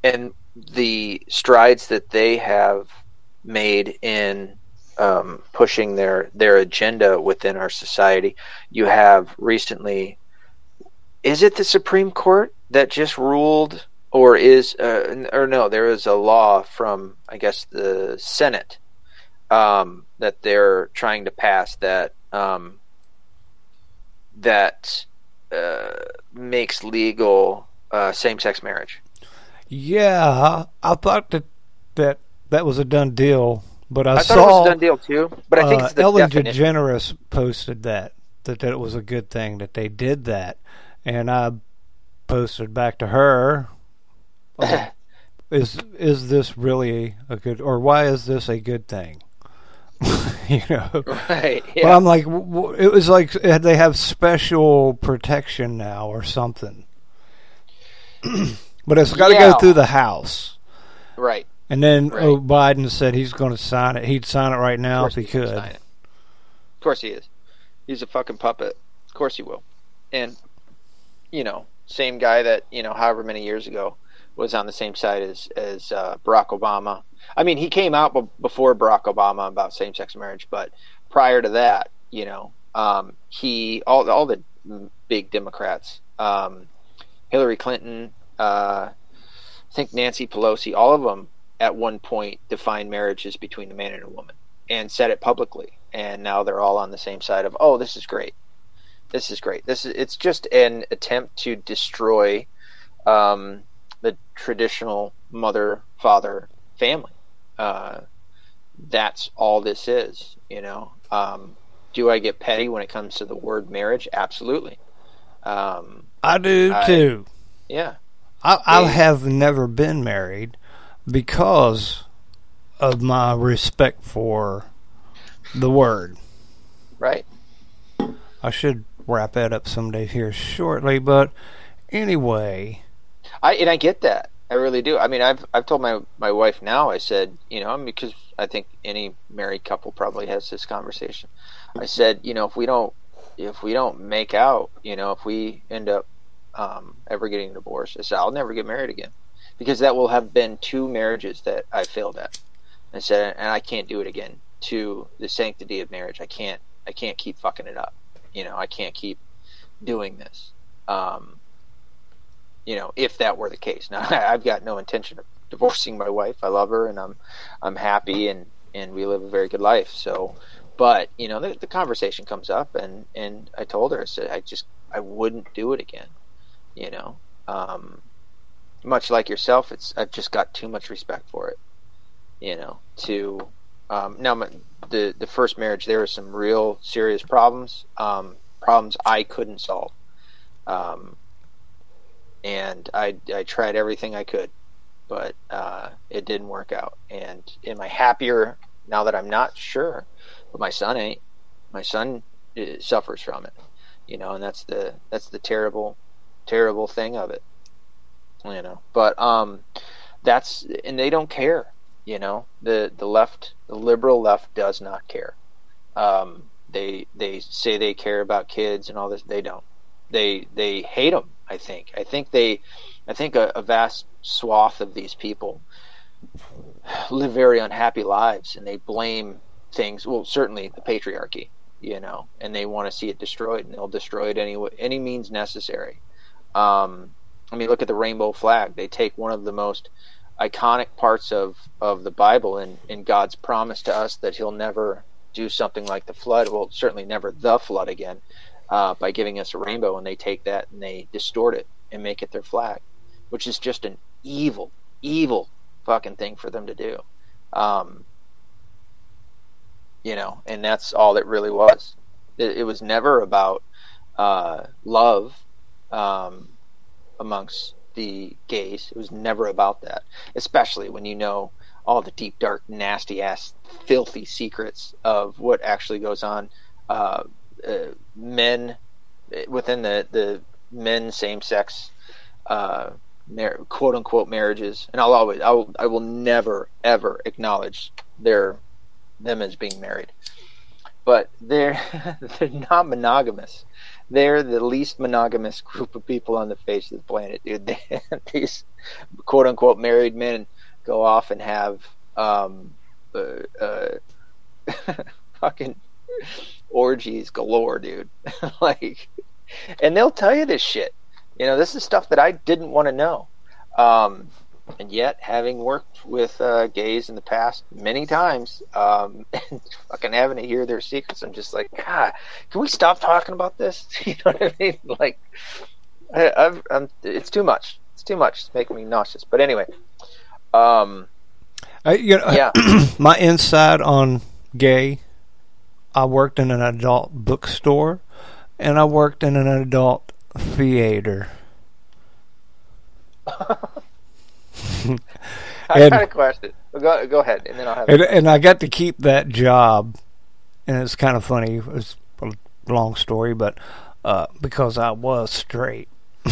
and the strides that they have made in um, pushing their their agenda within our society. You have recently, is it the Supreme Court that just ruled, or is uh, or no? There is a law from I guess the Senate um, that they're trying to pass that um, that uh, makes legal uh, same-sex marriage. Yeah, I thought that that that was a done deal, but I, I saw it was a done deal too. But I think uh, it's Ellen definition. DeGeneres posted that, that that it was a good thing that they did that, and I posted back to her. uh, is is this really a good, or why is this a good thing? you know. right? But I'm like, it was like they have special protection now or something. but it's got to Yeah. go through the House. right. And then Right. oh, Biden said he's going to sign it. He'd sign it right now if he course could. Of course he is. He's a fucking puppet. Of course he will. And you know, same guy that you know, however many years ago, was on the same side as as uh, Barack Obama. I mean, he came out b- before Barack Obama about same-sex marriage, but prior to that, you know, um, he all all the big Democrats, um, Hillary Clinton, uh, I think Nancy Pelosi, all of them at one point defined marriages between a man and a woman and said it publicly. And now they're all on the same side of, oh, this is great. This is great. This is it's just an attempt to destroy um, the traditional mother father family. Uh, that's all this is, you know. Um, do I get petty when it comes to the word marriage? Absolutely. Um, I do I- too. yeah, I, I have never been married because of my respect for the word. right. I should wrap that up someday here shortly, but anyway, I and I get that. I really do. I mean, I've I've told my my wife now. I said, you know, because I think any married couple probably has this conversation. I said, you know, if we don't if we don't make out, you know, if we end up um, ever getting divorced, I said I'll never get married again because that will have been two marriages that I failed at. I said, and I can't do it again to the sanctity of marriage. I can't I can't keep fucking it up. You know, I can't keep doing this. Um, you know, if that were the case. Now, I've got no intention of divorcing my wife. I love her, and I'm I'm happy, and and we live a very good life. So, but you know, the, the conversation comes up, and and I told her, I said, I just I wouldn't do it again. You know, um, much like yourself, it's I've just got too much respect for it. You know, to um, now my, the the first marriage there were some real serious problems, um, problems I couldn't solve. Um, and I, I tried everything I could, but uh, it didn't work out. And am I happier now that I'm not sure? But my son ain't. My son uh, suffers from it, you know, and that's the that's the terrible, terrible thing of it, you know. But um, that's and they don't care, you know. The the left, the liberal left, does not care. Um, they they say they care about kids and all this. They don't. They they hate them. I think. I think they. I think a, a vast swath of these people live very unhappy lives and they blame things. Well, certainly the patriarchy, you know, and they want to see it destroyed and they'll destroy it any any means necessary. Um, I mean, look at the rainbow flag. They take one of the most iconic parts of, of the Bible and, and God's promise to us that He'll never do something like the flood. Well, certainly never the flood again uh, by giving us a rainbow, and they take that and they distort it and make it their flag, which is just an evil, evil fucking thing for them to do. Um, you know, and that's all it really was. It, it was never about uh, love um, amongst the gays. It was never about that, especially when you know all the deep, dark, nasty ass, filthy secrets of what actually goes on. Uh, uh, men within the the men same sex uh, mar- quote unquote marriages, and I'll always I will I will never ever acknowledge their them as being married, but they're they're not monogamous. They're the least monogamous group of people on the face of the planet, dude. They, these quote unquote married men go off and have um, uh, uh, fucking orgies galore, dude. like, and they'll tell you this shit. You know, this is stuff that I didn't want to know. Um, and yet, having worked with uh, gays in the past many times, um, and fucking having to hear their secrets, I'm just like, God, can we stop talking about this? You know what I mean? Like, I, I've, I'm, it's too much. It's too much. It's making me nauseous. But anyway, um, I, you know, yeah, my insight on gay. I worked in an adult bookstore, and I worked in an adult theater. I And- got a question. Go, go ahead, and then I'll have. and, and I got to keep that job, and it's kind of funny. It's a long story, but uh, because I was straight.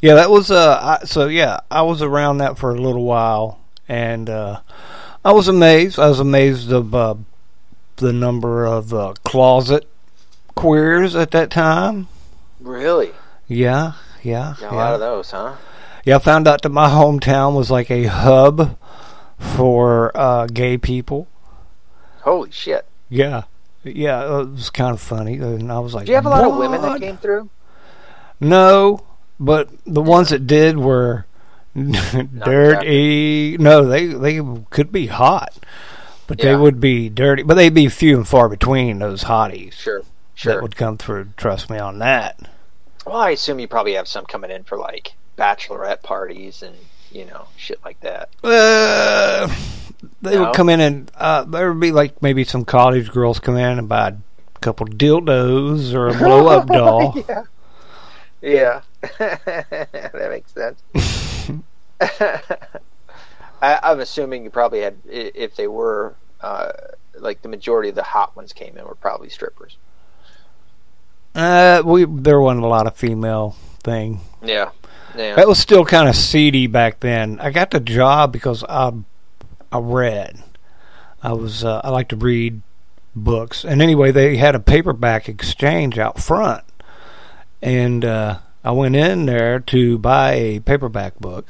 Yeah, that was uh. I, so yeah, I was around that for a little while, and uh, I was amazed. I was amazed of uh, the number of uh, closet queers at that time. really? Yeah, yeah, a yeah. lot of those, huh? Yeah, I found out that my hometown was like a hub for uh, gay people. Holy shit! Yeah, yeah, it was kind of funny, and I was like, Do you have a lot of women that came through? No, but the ones that did were dirty. No, they they could be hot, but they would be dirty. But they'd be few and far between those hotties Sure, that would come through. Trust me on that. Well, I assume you probably have some coming in for like bachelorette parties and you know shit like that. Uh, they No? would come in and uh, there would be like maybe some college girls come in and buy a couple dildos or a blow up doll. yeah, yeah, that makes sense. I, I'm assuming you probably had, if they were, uh, like the majority of the hot ones came in were probably strippers. Uh, we there wasn't a lot of female thing. Yeah, yeah. That was still kind of seedy back then. I got the job because I I read. I was uh, I like to read books, and anyway, they had a paperback exchange out front, and uh, I went in there to buy a paperback book,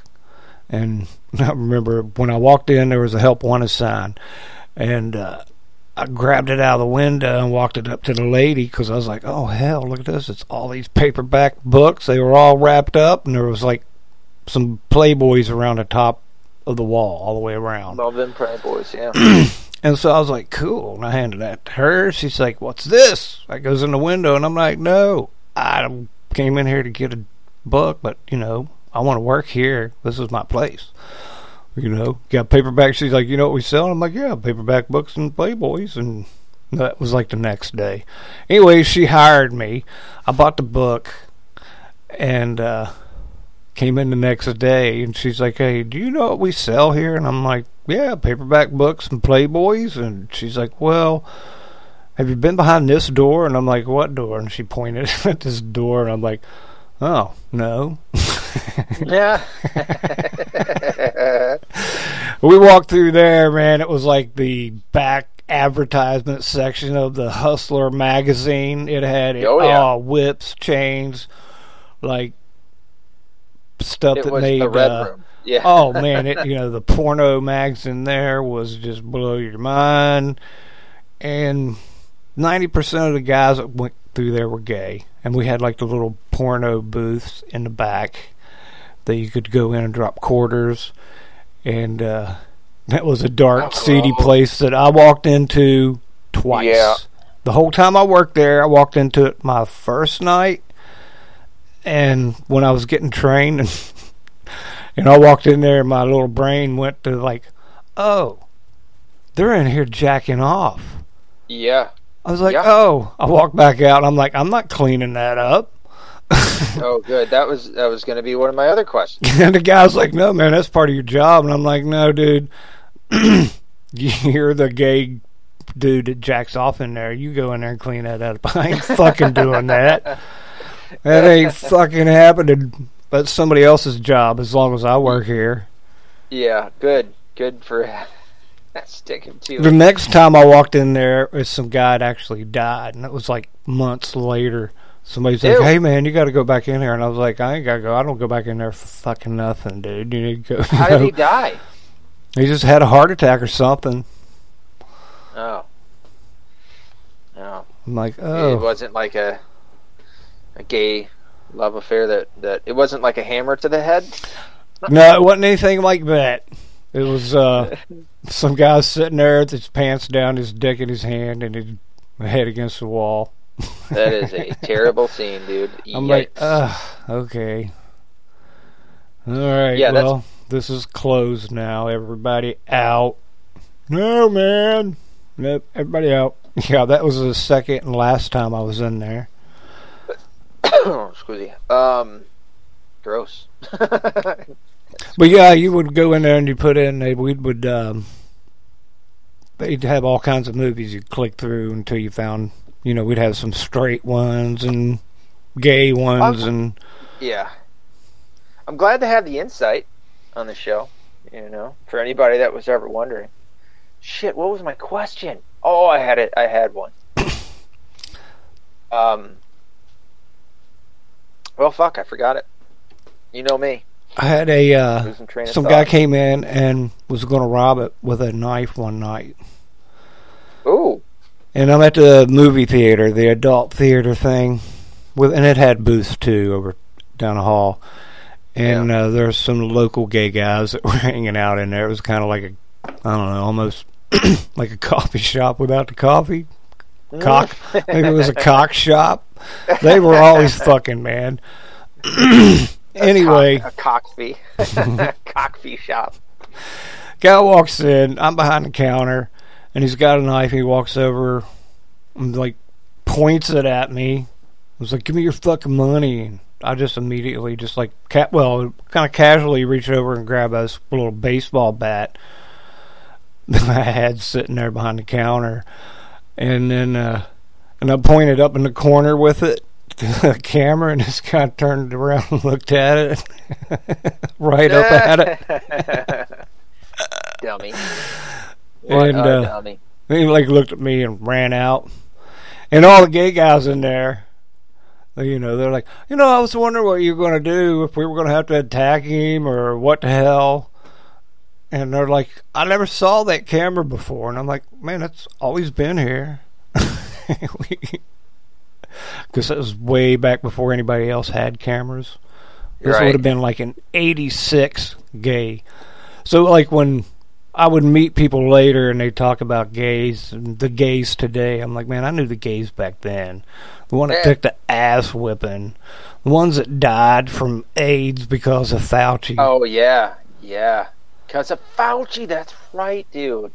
and I remember when I walked in, there was a help wanted sign, and uh, I grabbed it out of the window and walked it up to the lady because I was like, "Oh hell, look at this! It's all these paperback books. They were all wrapped up, and there was like some Playboys around the top of the wall, all the way around." Love them Playboys, yeah. And so I was like, "Cool." And I handed that to her. She's like, "What's this?" I goes in the window, and I'm like, "No, I came in here to get a book, but you know, I want to work here. This is my place." You know, got paperback. She's like, you know what we sell? I'm like, yeah, paperback books and Playboys, and that was like the next day. Anyway, she hired me. I bought the book, and uh, came in the next day, and she's like, hey, do you know what we sell here? And I'm like, yeah, paperback books and Playboys, and she's like, well. Have you been behind this door? And I'm like, what door? And she pointed at this door, and I'm like, oh, no. yeah. we walked through there, man. It was like the back advertisement section of the Hustler magazine. It had Oh, yeah. uh, whips, chains, like stuff It that made the red uh, room. Yeah. oh man, it, you know the porno mags in there was just blow your mind, and ninety percent of the guys that went through there were gay, and we had like the little porno booths in the back that you could go in and drop quarters, and uh, that was a dark, Oh. seedy place that I walked into twice. Yeah. The whole time I worked there, I walked into it my first night, and when I was getting trained, and, and I walked in there, my little brain went to like, oh, they're in here jacking off. Yeah. I was like, Yeah. oh. I walked back out, I'm like, I'm not cleaning that up. Oh, good. That was that was going to be one of my other questions. and the guy's like, no, man, that's part of your job. And I'm like, no, dude, you're the gay dude that jacks off in there. You go in there and clean that up. I ain't fucking doing that. That ain't fucking happening. That's somebody else's job as long as I work here. Yeah. Good. Good for sticking to The it. next time I walked in there, some guy had actually died, and it was like months later. Somebody's like, "Hey, man, you got to go back in here," and I was like, "I ain't got to go. I don't go back in there for fucking nothing, dude. You need to go." How did he die? He just had a heart attack or something. Oh. No. I'm like, oh. It wasn't like a a gay love affair that that it wasn't like a hammer to the head. no, it wasn't anything like that. It was uh, some guy sitting there with his pants down, his dick in his hand, and his head against the wall. That is a terrible scene, dude. I'm like, uh, okay. All right, Yeah, that's- well, this is closed now. Everybody out. No, man. Nope, everybody out. Yeah, that was the second and last time I was in there. excuse me. Um, gross. But yeah, you would go in there and you put in. They we would. Um, they'd have all kinds of movies you'd click through until you found. You know, we'd have some straight ones and gay ones, Oh. and yeah, I'm glad to have the insight on the show. You know, for anybody that was ever wondering. Shit, what was my question? Oh, I had it. I had one. um. Well, fuck, I forgot it. You know me, I had a. Uh, some guy came in and was going to rob it with a knife one night. Ooh, And I'm at the movie theater, the adult theater thing, with and it had booths too over down the hall. And uh, there's some local gay guys that were hanging out in there. It was kind of like a, I don't know, almost like a coffee shop without the coffee. Cock. Maybe it was a cock shop. They were always fucking man. anyway, a cockfee, cockfee shop. Guy walks in. I'm behind the counter, and he's got a knife. He walks over, and like points it at me. I was like, "Give me your fucking money!" And I just immediately, just like, ca- well, kind of casually, reach over and grab a little baseball bat that I had sitting there behind the counter, and then uh, and I pointed up in the corner with it the camera, and this guy turned around and looked at it, right up at it. dummy. What And, uh. He like looked at me and ran out, and all the gay guys in there, you know, they're like, you know, I was wondering what you were going to do if we were going to have to attack him or what the hell. And they're like, I never saw that camera before, and I'm like, man, it's always been here. Because that was way back before anybody else had cameras. This Right. would have been like an '86 gay. So like when I would meet people later and they talk about gays and the gays today, I'm like, man, I knew the gays back then. The one that Yeah. took the ass whipping, the ones that died from AIDS because of Fauci. Oh yeah, yeah. Cause of Fauci, that's right, dude.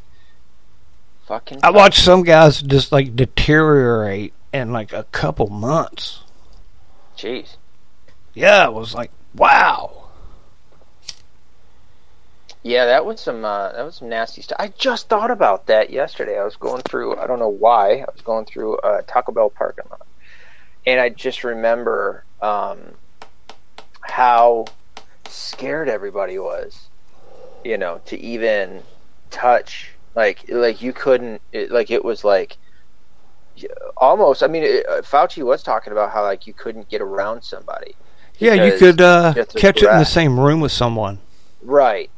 Fucking. I watched some guys just like deteriorate in like a couple months. Jeez. Yeah, it was like, wow. Yeah, that was some. Uh, that was some nasty stuff. I just thought about that yesterday. I was going through. I don't know why. I was going through uh, Taco Bell parking lot, and I just remember um, how scared everybody was. You know, to even touch like like you couldn't it, like it was like almost. I mean, it, uh, Fauci was talking about how like you couldn't get around somebody. Yeah, you could uh, catch it in the same room with someone. Right.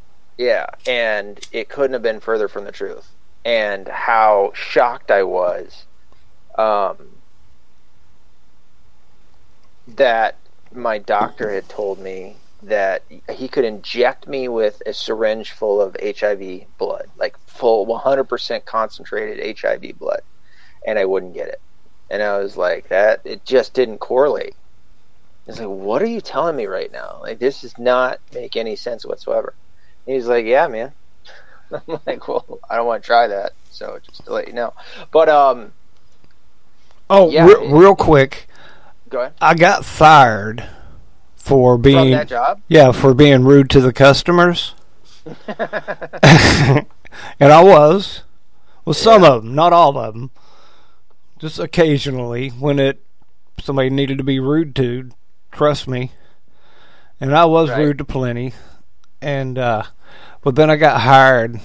Yeah, and it couldn't have been further from the truth. And how shocked I was um, that my doctor had told me that he could inject me with a syringe full of HIV blood, like full 100% concentrated HIV blood, and I wouldn't get it. And I was like, that, it just didn't correlate. It's like, what are you telling me right now? Like, this does not make any sense whatsoever. He's like, yeah, man. I'm like, well, I don't want to try that, so just to let you know. But um, Oh, Yeah, re- it- real quick, go ahead. I got fired for being that job, yeah for being rude to the customers, and I was. Well, some of them, not all of them. Just occasionally, when it somebody needed to be rude to, trust me. And I was Right. rude to plenty, and uh, but then I got hired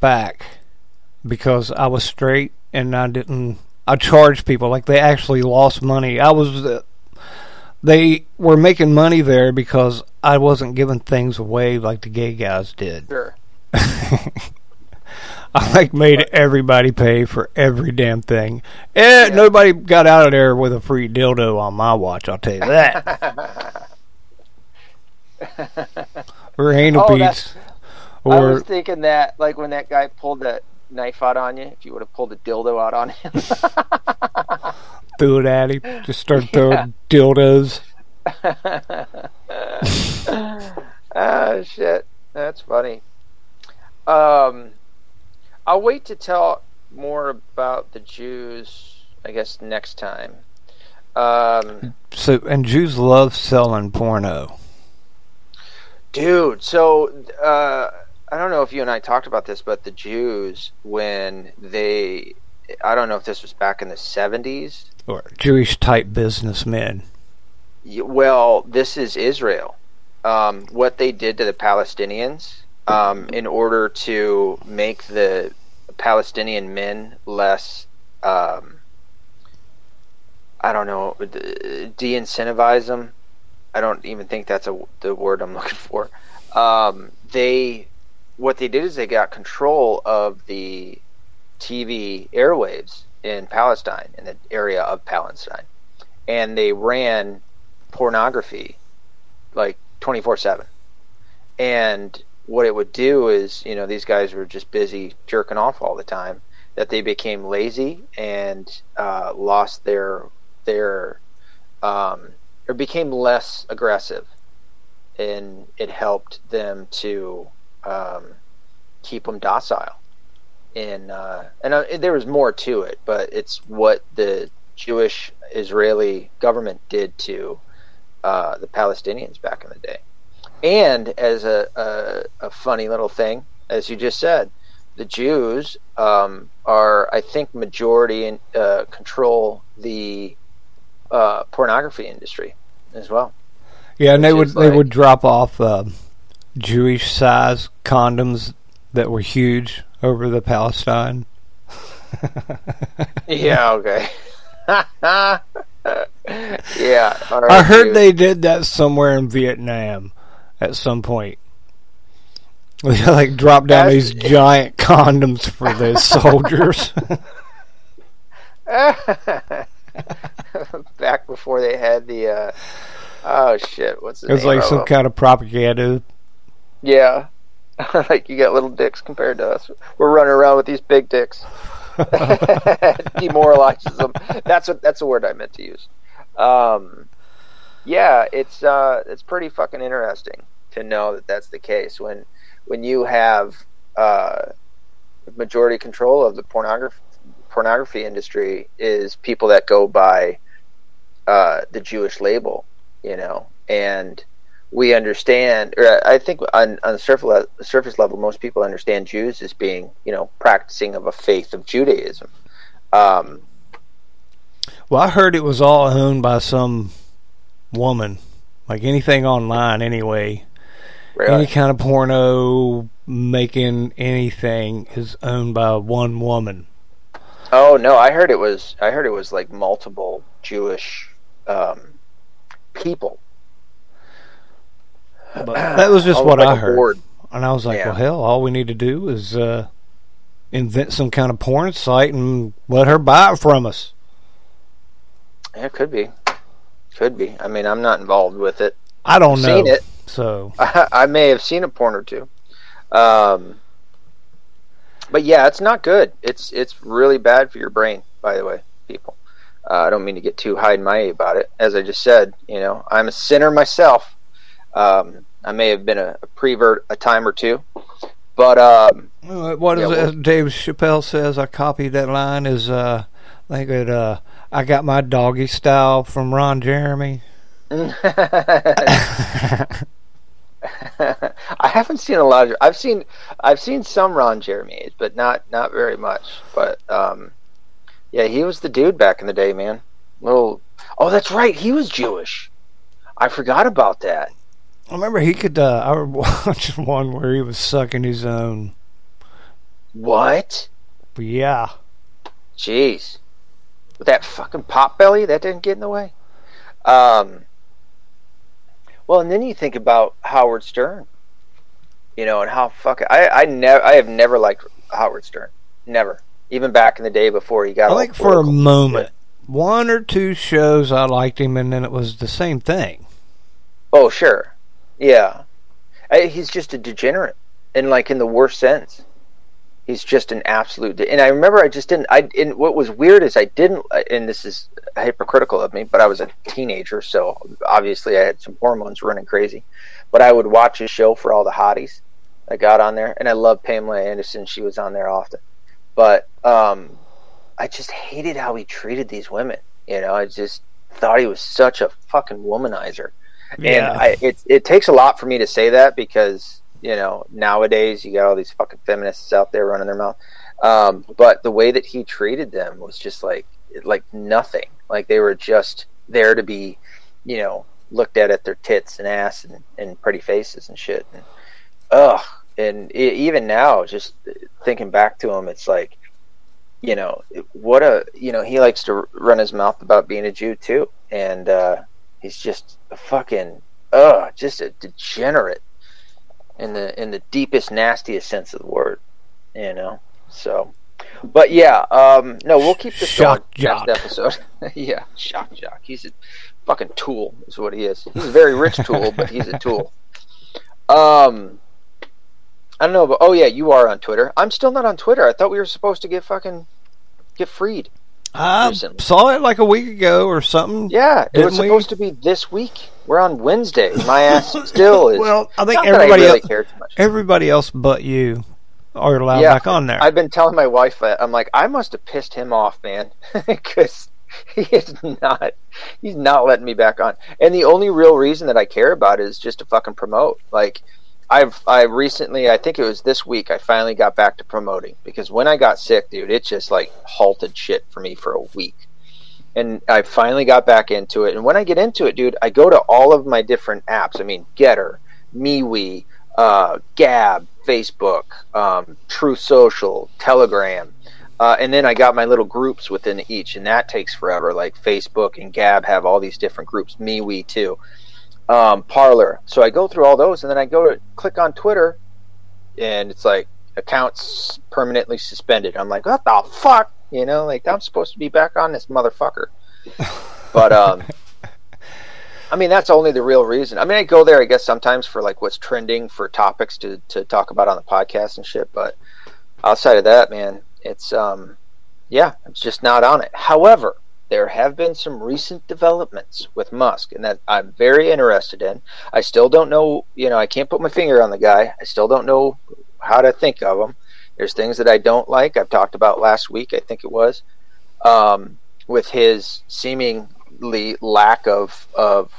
back because I was straight and I didn't. I charged people like they actually lost money. I was. Uh, they were making money there because I wasn't giving things away like the gay guys did. sure. I like made everybody pay for every damn thing. Eh, nobody got out of there with a free dildo on my watch. I'll tell you that. or anal Oh, beads, I or was thinking that, like when that guy pulled that knife out on you, if you would have pulled a dildo out on him. threw it at him. Just start throwing dildos. ah, shit. That's funny. Um, I'll wait to tell more about the Jews, I guess, next time. Um, So, and Jews love selling porno. dude, so uh, I don't know if you and I talked about this, but the Jews, when they, I don't know if this was back in the 70s. or Jewish type businessmen. Well, this is Israel. Um, what they did to the Palestinians um, in order to make the Palestinian men less, um, I don't know, de incentivize them. I don't even think that's a, the word I'm looking for. Um, they, what they did is they got control of the TV airwaves in Palestine, in the area of Palestine, and they ran pornography like 24 7 and what it would do is you know these guys were just busy jerking off all the time that they became lazy and uh, lost their their um, or became less aggressive. And it helped them to um, keep them docile in uh, and uh, there was more to it but it's what the Jewish Israeli government did to uh, the Palestinians back in the day. And as a, a, a funny little thing, as you just said, the Jews um, are, I think, majority in, uh, control the uh, pornography industry as well. Yeah, and they would is they would drop off uh, Jewish size condoms that were huge over the Palestine. Yeah. Okay. yeah. I heard they did that somewhere in Vietnam at some point. They like dropped down That's- these giant condoms for the soldiers. Back before they had the. Uh, oh shit! What's the it was like some kind of propaganda. Yeah. like you got little dicks compared to us. We're running around with these big dicks. Demoralizes them. That's what that's the word I meant to use. Um, yeah, it's uh, it's pretty fucking interesting to know that that's the case when when you have uh, majority control of the pornography pornography industry is people that go by uh, the Jewish label, you know, and we understand, or I think on, on the surface, surface level, most people understand Jews as being, you know, practicing of a faith of Judaism. Um, Well, I heard it was all owned by some woman, like anything online anyway. really. Any kind of porno making anything is owned by one woman. oh no, I heard it was, I heard it was like multiple Jewish um, people. But that was just Almost what like I a heard. board. And I was like, Yeah. well, hell, all we need to do is uh, invent some kind of porn site and let her buy it from us. Yeah, it could be. Could be. I mean, I'm not involved with it. I don't know. Seen it. So, I, I may have seen a porn or two. Um, but yeah, it's not good. It's it's really bad for your brain. By the way, people. Uh, I don't mean to get too high and mighty about it. As I just said, you know, I'm a sinner myself. Um, I may have been a, a prevert a time or two, but um, what is Yeah, it? Dave Chappelle says I copied that line. Is uh, I think it. Uh, I got my doggy style from Ron Jeremy. I haven't seen a lot of. I've seen I've seen some Ron Jeremy, but not not very much. But um, yeah, he was the dude back in the day, man. Little. Oh, that's right. He was Jewish. I forgot about that. I remember he could. Uh, I watched one where he was sucking his own. What? Yeah, Jeez. With that fucking pot belly, that didn't get in the way. Um. Well, and then you think about Howard Stern. You know, and how fucking I I never I have never liked Howard Stern. Never. Even back in the day before he got I think for a moment, one or two shows I liked him, and then it was the same thing. Oh, sure. Yeah. I, he's just a degenerate. And like in the worst sense. He's just an absolute de- and I remember I just didn't I and what was weird is I didn't and this is hypocritical of me, but I was a teenager, so obviously I had some hormones running crazy. But I would watch his show for all the hotties that got on there and I loved Pamela Anderson, she was on there often. But um I just hated how he treated these women. You know, I just thought he was such a fucking womanizer and I, it it takes a lot for me to say that because you know nowadays you got all these fucking feminists out there running their mouth. Um, but the way that he treated them was just like like nothing. Like they were just there to be, you know, looked at at their tits and ass and, and pretty faces and shit. And ugh. And e even now, just thinking back to him, it's like, you know, what a you know he likes to run his mouth about being a Jew too, and uh, he's just a fucking ugh, just a degenerate in the in the deepest, nastiest sense of the word. You know. So but yeah, um no, we'll keep this Shock going jock. next episode. yeah, shock jock. He's a fucking tool, is what he is. He's a very rich tool, but he's a tool. Um I don't know, but oh yeah, you are on Twitter. I'm still not on Twitter. I thought we were supposed to get fucking get freed. I recently. saw it like a week ago or something. Yeah, it was Didn't we? supposed to be this week. We're on Wednesday. My ass still is. Well, I think everybody I really else, care too much. everybody else but you are allowed Yeah, back on there. I've been telling my wife that I'm like, I must have pissed him off, man, because he is not, he's not letting me back on. And the only real reason that I care about it is just to fucking promote. Like, I've, I recently, I think it was this week, I finally got back to promoting because when I got sick, dude, it just like halted shit for me for a week. And I finally got back into it. And when I get into it, dude, I go to all of my different apps. I mean, Gettr, MeWe, uh, Gab, Facebook, um, Truth Social, Telegram, uh, and then I got my little groups within each, and that takes forever. Like Facebook and Gab have all these different groups. MeWe too, um, Parler. So I go through all those, and then I go to click on Twitter, and it's like accounts permanently suspended. I'm like, what the fuck? You know, like I'm supposed to be back on this motherfucker. But um, I mean, that's only the real reason. I mean, I go there, I guess, sometimes for like what's trending for topics to, to talk about on the podcast and shit. But outside of that, man, it's um, yeah, it's just not on it. However, there have been some recent developments with Musk, and that I'm very interested in. I still don't know, you know, I can't put my finger on the guy. I still don't know how to think of him. There's things that I don't like. I've talked about last week, I think it was, um, with his seemingly lack of of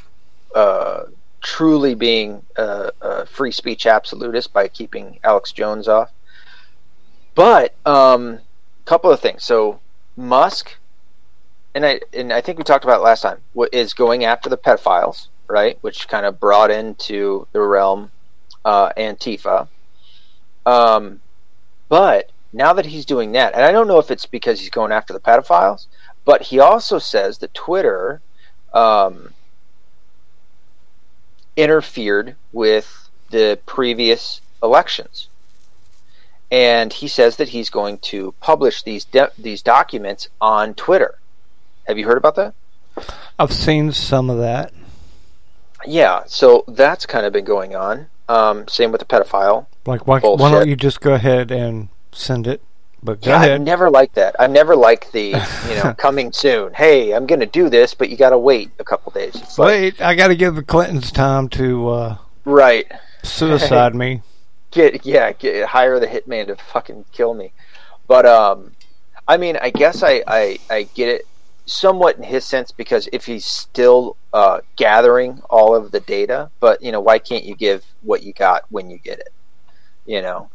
uh, truly being a, a free speech absolutist by keeping Alex Jones off. But um, a couple of things. So Musk, and I and I think we talked about last time, wa- is going after the pedophiles, right? Which kind of brought into the realm uh, Antifa. Um, but now that he's doing that, and I don't know if it's because he's going after the pedophiles, but he also says that Twitter um, interfered with the previous elections. And he says that he's going to publish these de- these documents on Twitter. Have you heard about that? I've seen some of that. Yeah, so that's kind of been going on. Um, same with the pedophile. Like, why, why don't you just go ahead and send it? But go Yeah, I've ahead. never liked that. I've never liked the, you know, coming soon. Hey, I'm going to do this, but you got to wait a couple days. It's like, Wait, I got to give the Clintons time to uh, right. suicide me. Get yeah, get hire the hitman to fucking kill me. But um, I mean, I guess I I, I get it somewhat in his sense because if he's still uh, gathering all of the data, but you know, why can't you give what you got when you get it? You know,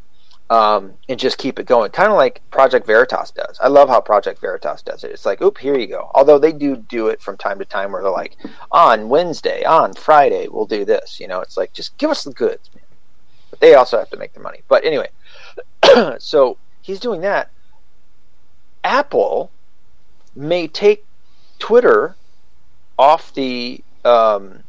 um, and just keep it going, kind of like Project Veritas does. I love how Project Veritas does it. It's like, oop, here you go. Although they do do it from time to time, where they're like, on Wednesday, on Friday, we'll do this. You know, it's like just give us the goods, man. But they also have to make their money. But anyway, so he's doing that. Apple may take Twitter off the um,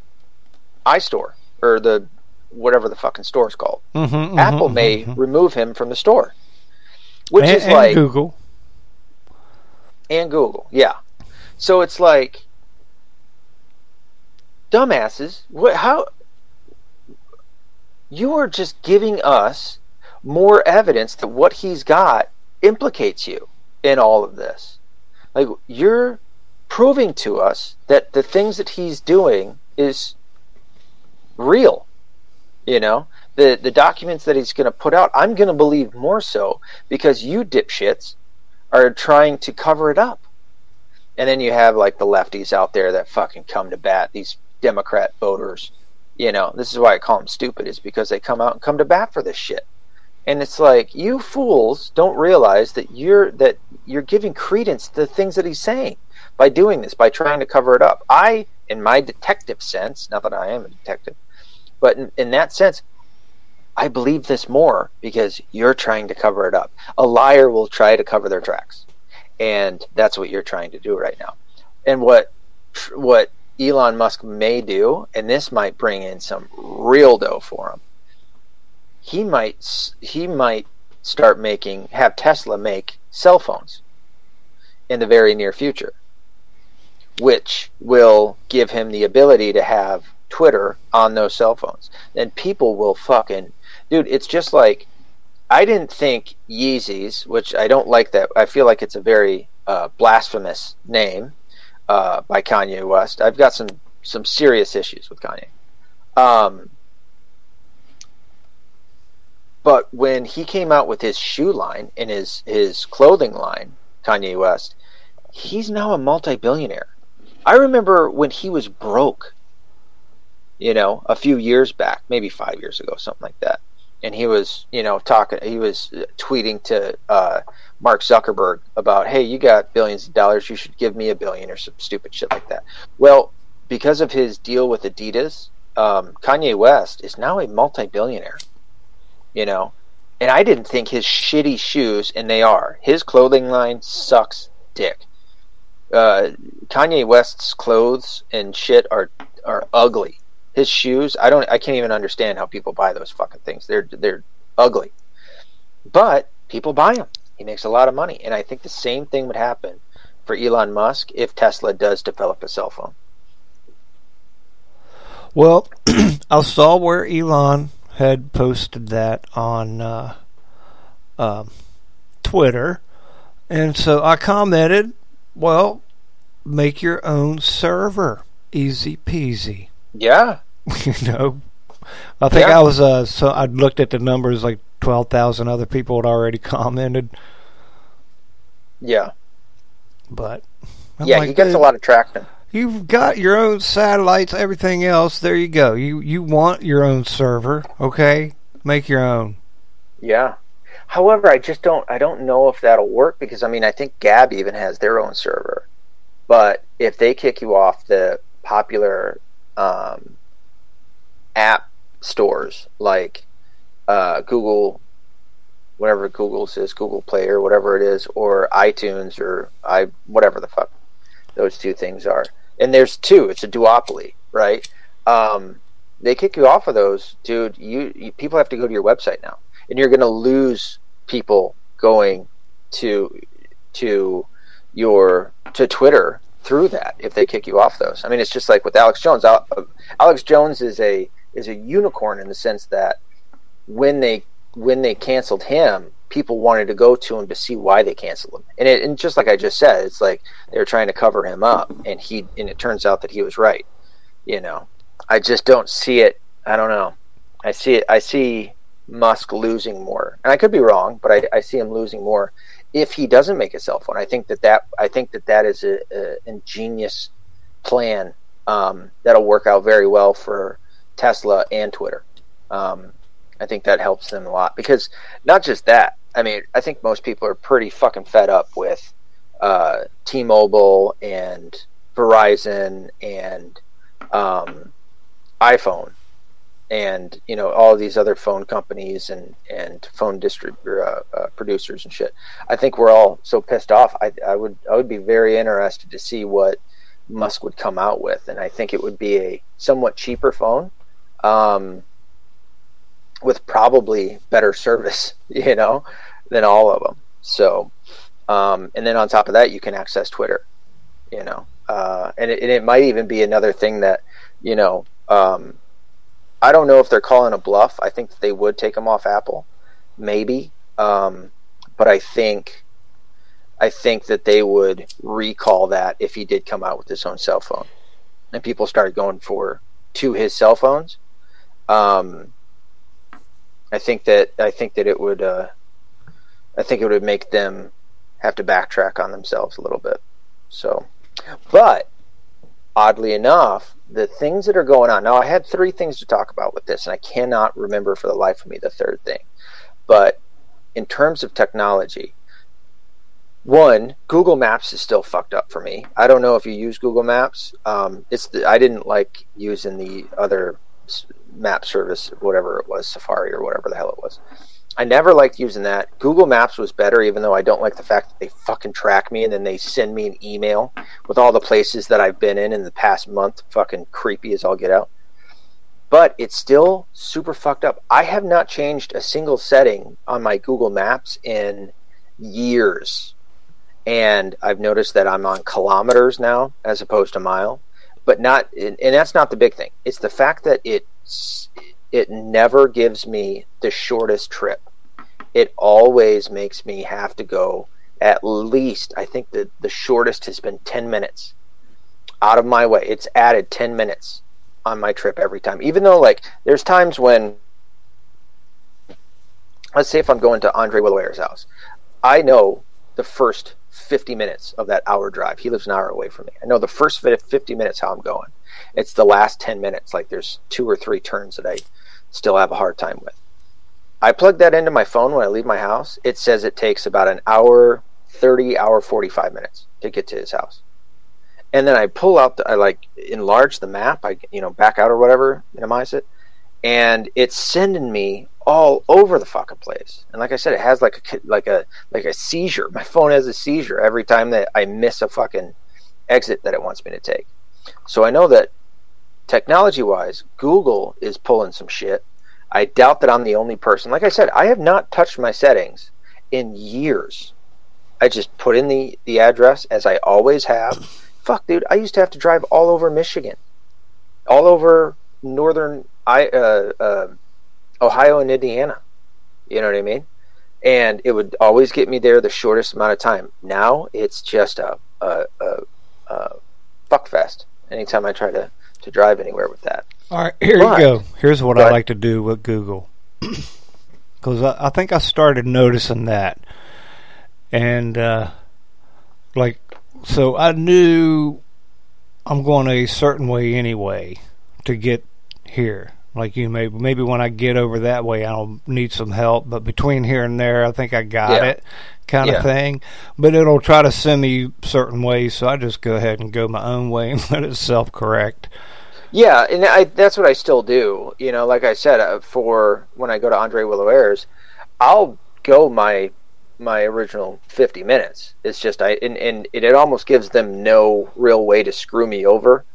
iStore or the whatever the fucking store is called. Mm-hmm, Apple may remove him from the store, which and, is and like Google. and Google, yeah. So it's like dumbasses. What? How? You are just giving us more evidence that what he's got implicates you in all of this. Like you're proving to us that the things that he's doing is real. You know, the the documents that he's going to put out, I'm going to believe more so because you dipshits are trying to cover it up. And then you have like the lefties out there that fucking come to bat, these Democrat voters. You know, this is why I call them stupid, is because they come out and come to bat for this shit. And it's like you fools don't realize that you're that you're giving credence to the things that he's saying by doing this, by trying to cover it up. I, in my detective sense, not that I am a detective, but in, in that sense, I believe this more because you're trying to cover it up. A liar will try to cover their tracks, and that's what you're trying to do right now. And what what Elon Musk may do, and this might bring in some real dough for him. He might he might start making have Tesla make cell phones in the very near future, which will give him the ability to have Twitter on those cell phones. And people will fucking dude. It's just like I didn't think Yeezys, which I don't like that. I feel like it's a very uh, blasphemous name uh, by Kanye West. I've got some some serious issues with Kanye. Um, but when he came out with his shoe line and his his clothing line, Kanye West, he's now a multi-billionaire. I remember when he was broke, you know, a few years back, maybe five years ago, something like that. And he was, you know, talking, he was tweeting to uh, Mark Zuckerberg about, hey, you got billions of dollars, you should give me a billion or some stupid shit like that. Well, because of his deal with Adidas, um, Kanye West is now a multi billionaire, you know. And I didn't think his shitty shoes, and they are, his clothing line sucks dick. Uh, Kanye West's clothes and shit are are ugly. His shoes, I don't, I can't even understand how people buy those fucking things. They're they're ugly, but people buy them. He makes a lot of money, and I think the same thing would happen for Elon Musk if Tesla does develop a cell phone. Well, I saw where Elon had posted that on uh, uh, Twitter, and so I commented, "Well, make your own server, easy peasy." Yeah, you know, I think Yeah. I was uh, so I looked at the numbers like twelve thousand other people had already commented, yeah, but I'm yeah. like, he gets a lot of traction. You've got your own satellites, everything else. There you go. You you want your own server, okay? Make your own. Yeah. However, I just don't. I don't know if that'll work because I mean, I think Gab even has their own server, but if they kick you off the popular um, app stores like uh, Google, whatever Google's is, Google Play or whatever it is, or iTunes or i whatever the fuck those two things are. And there's two. It's a duopoly, right? Um, they kick you off of those, dude, you, you people have to go to your website now, and you're going to lose people going to to your to Twitter through that if they kick you off those. I mean, it's just like with Alex Jones. Alex Jones is a is a unicorn in the sense that when they when they canceled him, people wanted to go to him to see why they canceled him. And it, and just like I just said, it's like they were trying to cover him up, and he and it turns out that he was right. You know, I just don't see it. I don't know. I see it. I see Musk losing more, and I could be wrong, but I, I see him losing more if he doesn't make a cell phone. I think that that I think that that is a, a ingenious plan um, that'll work out very well for Tesla and Twitter. Um, I think that helps them a lot because not just that. I mean, I think most people are pretty fucking fed up with uh, T-Mobile and Verizon and um, iPhone and you know all these other phone companies and and phone distrib- uh, uh, producers and shit. I think we're all so pissed off. I, I would I would be very interested to see what Musk would come out with, and I think it would be a somewhat cheaper phone, um, with probably better service, you know, than all of them. So, um, and then on top of that, you can access Twitter, you know, uh, and, it, and it might even be another thing that you know. Um, I don't know if they're calling a bluff. I think they would take him off Apple, maybe. Um, but I think I think that they would recall that if he did come out with his own cell phone, and people started going for to his cell phones. Um, I think that I think that it would uh, I think it would make them have to backtrack on themselves a little bit. So, but oddly enough, the things that are going on. Now, I had three things to talk about with this, and I cannot remember for the life of me the third thing. But in terms of technology, one, Google Maps is still fucked up for me. I don't know if you use Google Maps. Um, it's the, I didn't like using the other map service, whatever it was, Safari or whatever the hell it was. I never liked using that. Google Maps was better, even though I don't like the fact that they fucking track me and then they send me an email with all the places that I've been in in the past month. Fucking creepy as all get out. But it's still super fucked up. I have not changed a single setting on my Google Maps in years. And I've noticed that I'm on kilometers now as opposed to mile. But not, and that's not the big thing. It's the fact that it it never gives me the shortest trip. It always makes me have to go at least, I think the, the shortest has been 10 minutes out of my way. It's added 10 minutes on my trip every time. Even though, like, there's times when, let's say if I'm going to Andre Willaware's house, I know the first 50 minutes of that hour drive. He lives an hour away from me. I know the first 50 minutes how I'm going. It's the last 10 minutes. Like, there's two or three turns that I still have a hard time with. I plug that into my phone when I leave my house. It says it takes about an hour, 30 hour 45 minutes to get to his house. And then I pull out the, I like enlarge the map, I you know, back out or whatever, minimize it, and it's sending me all over the fucking place. And like I said, it has like a like a like a seizure. My phone has a seizure every time that I miss a fucking exit that it wants me to take. So I know that technology wise, Google is pulling some shit. I doubt that I'm the only person. Like I said, I have not touched my settings in years. I just put in the, the address as I always have. Fuck, dude, I used to have to drive all over Michigan, all over northern I, uh, uh, Ohio and Indiana. You know what I mean? And it would always get me there the shortest amount of time. Now it's just a, a, a, a fuck fest anytime I try to to drive anywhere with that. All right, here but, you go. Here's what but, I like to do with Google. Because I, I, think I started noticing that. And, uh, like, so I knew I'm going a certain way anyway to get here. Like you maybe maybe when I get over that way I'll need some help, but between here and there I think I got yeah. it kind yeah. of thing. But it'll try to send me certain ways, so I just go ahead and go my own way and let it self correct. Yeah, and I, that's what I still do. You know, like I said, uh, for when I go to Andre Willawares, I'll go my my original 50 minutes. It's just I and, and it, it almost gives them no real way to screw me over.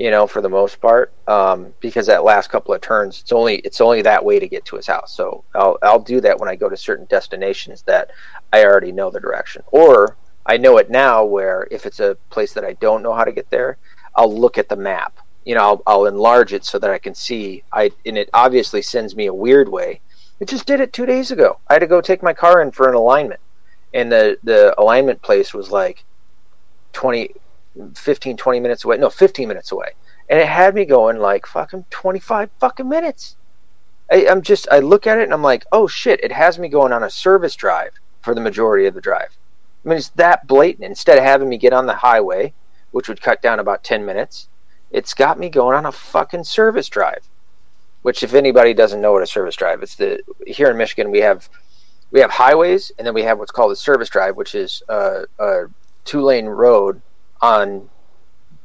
You know, for the most part, um, because that last couple of turns, it's only it's only that way to get to his house. So I'll I'll do that when I go to certain destinations that I already know the direction, or I know it now. Where if it's a place that I don't know how to get there, I'll look at the map. You know, I'll, I'll enlarge it so that I can see. I and it obviously sends me a weird way. It just did it two days ago. I had to go take my car in for an alignment, and the the alignment place was like 20 15 20 minutes away. No 15 minutes away. And it had me going like fucking 25 fucking minutes. I, i'm just i look at it and i'm like oh shit it has me going on a service drive for the majority of the drive. I mean it's that blatant. Instead of having me get on the highway which would cut down about 10 minutes it's got me going on a fucking service drive which if anybody doesn't know what a service drive it's the here in michigan we have we have highways and then we have what's called a service drive which is uh, a, a two lane road on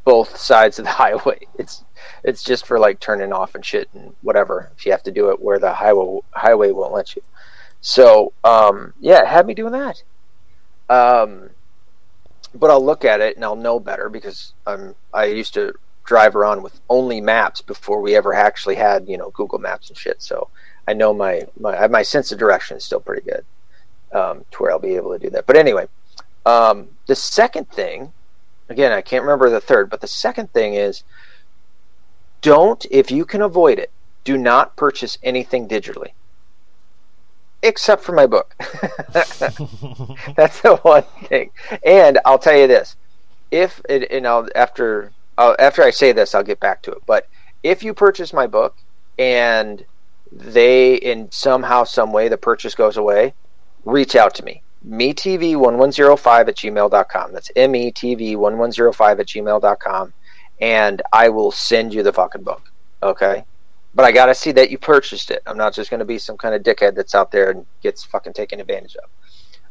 both sides of the highway. It's it's just for like turning off and shit and whatever. If you have to do it where the highway highway won't let you. So um, yeah, it had me doing that. Um, but I'll look at it and I'll know better because I'm I used to drive around with only maps before we ever actually had you know Google Maps and shit. So I know my my my sense of direction is still pretty good um, to where I'll be able to do that. But anyway, um, the second thing again, I can't remember the third, but the second thing is don't, if you can avoid it, do not purchase anything digitally. Except for my book. That's the one thing. And I'll tell you this. If it, and I'll after I'll, after I say this, I'll get back to it. But if you purchase my book and they in somehow some way the purchase goes away, reach out to me metv1105 at gmail.com. That's metv1105 at gmail.com. And I will send you the fucking book. Okay? But I got to see that you purchased it. I'm not just going to be some kind of dickhead that's out there and gets fucking taken advantage of.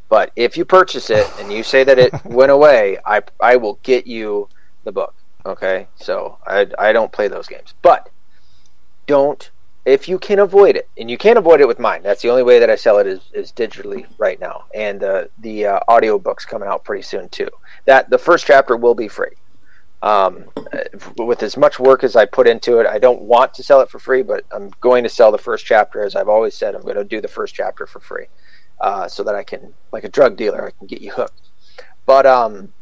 But if you purchase it and you say that it went away, I, I will get you the book. Okay? So I, I don't play those games. But don't if you can avoid it, and you can't avoid it with mine. That's the only way that I sell it is, is digitally right now, and uh, the uh, audio book's coming out pretty soon too. That the first chapter will be free. Um, with as much work as I put into it, I don't want to sell it for free, but I'm going to sell the first chapter. As I've always said, I'm going to do the first chapter for free, uh, so that I can, like a drug dealer, I can get you hooked. But um,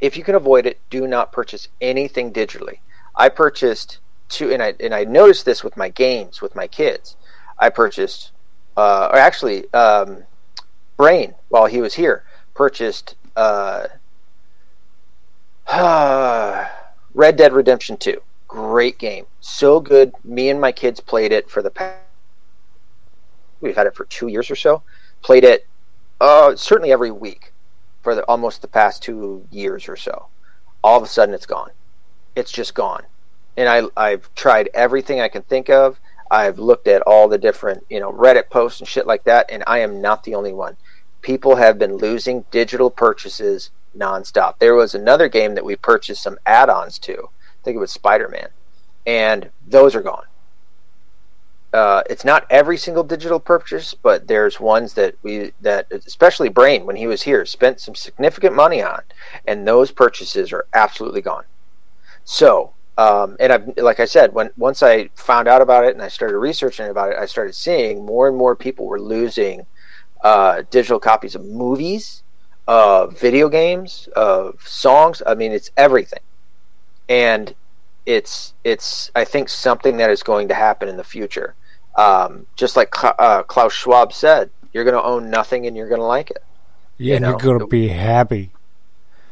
if you can avoid it, do not purchase anything digitally. I purchased two, and I and I noticed this with my games with my kids. I purchased, uh, or actually, um, Brain while he was here purchased uh, Red Dead Redemption Two. Great game, so good. Me and my kids played it for the past. We've had it for two years or so. Played it uh, certainly every week for the, almost the past two years or so. All of a sudden, it's gone. It's just gone and I I've tried everything I can think of. I've looked at all the different, you know, Reddit posts and shit like that, and I am not the only one. People have been losing digital purchases nonstop. There was another game that we purchased some add-ons to. I think it was Spider-Man, and those are gone. Uh, it's not every single digital purchase, but there's ones that we that especially Brain when he was here spent some significant money on, and those purchases are absolutely gone. So um, and I've, like I said, when once I found out about it and I started researching about it, I started seeing more and more people were losing uh, digital copies of movies, of video games, of songs. I mean, it's everything, and it's it's I think something that is going to happen in the future. Um, just like uh, Klaus Schwab said, you're going to own nothing and you're going to like it. Yeah, you and you're going to be happy.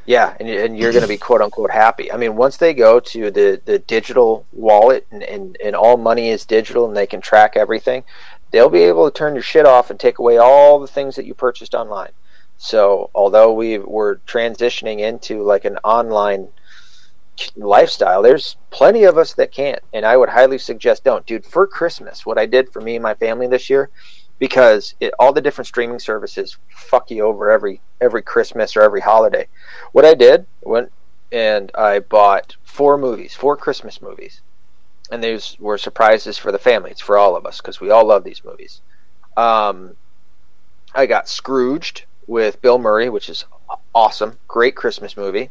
Yeah, and, and you're going to be quote unquote happy. I mean, once they go to the, the digital wallet and, and, and all money is digital and they can track everything, they'll be able to turn your shit off and take away all the things that you purchased online. So, although we were transitioning into like an online lifestyle, there's plenty of us that can't. And I would highly suggest don't. Dude, for Christmas, what I did for me and my family this year, because it, all the different streaming services fuck you over every every Christmas or every holiday. What I did went and I bought four movies, four Christmas movies, and these were surprises for the family. It's for all of us because we all love these movies. Um, I got Scrooged with Bill Murray, which is awesome, great Christmas movie.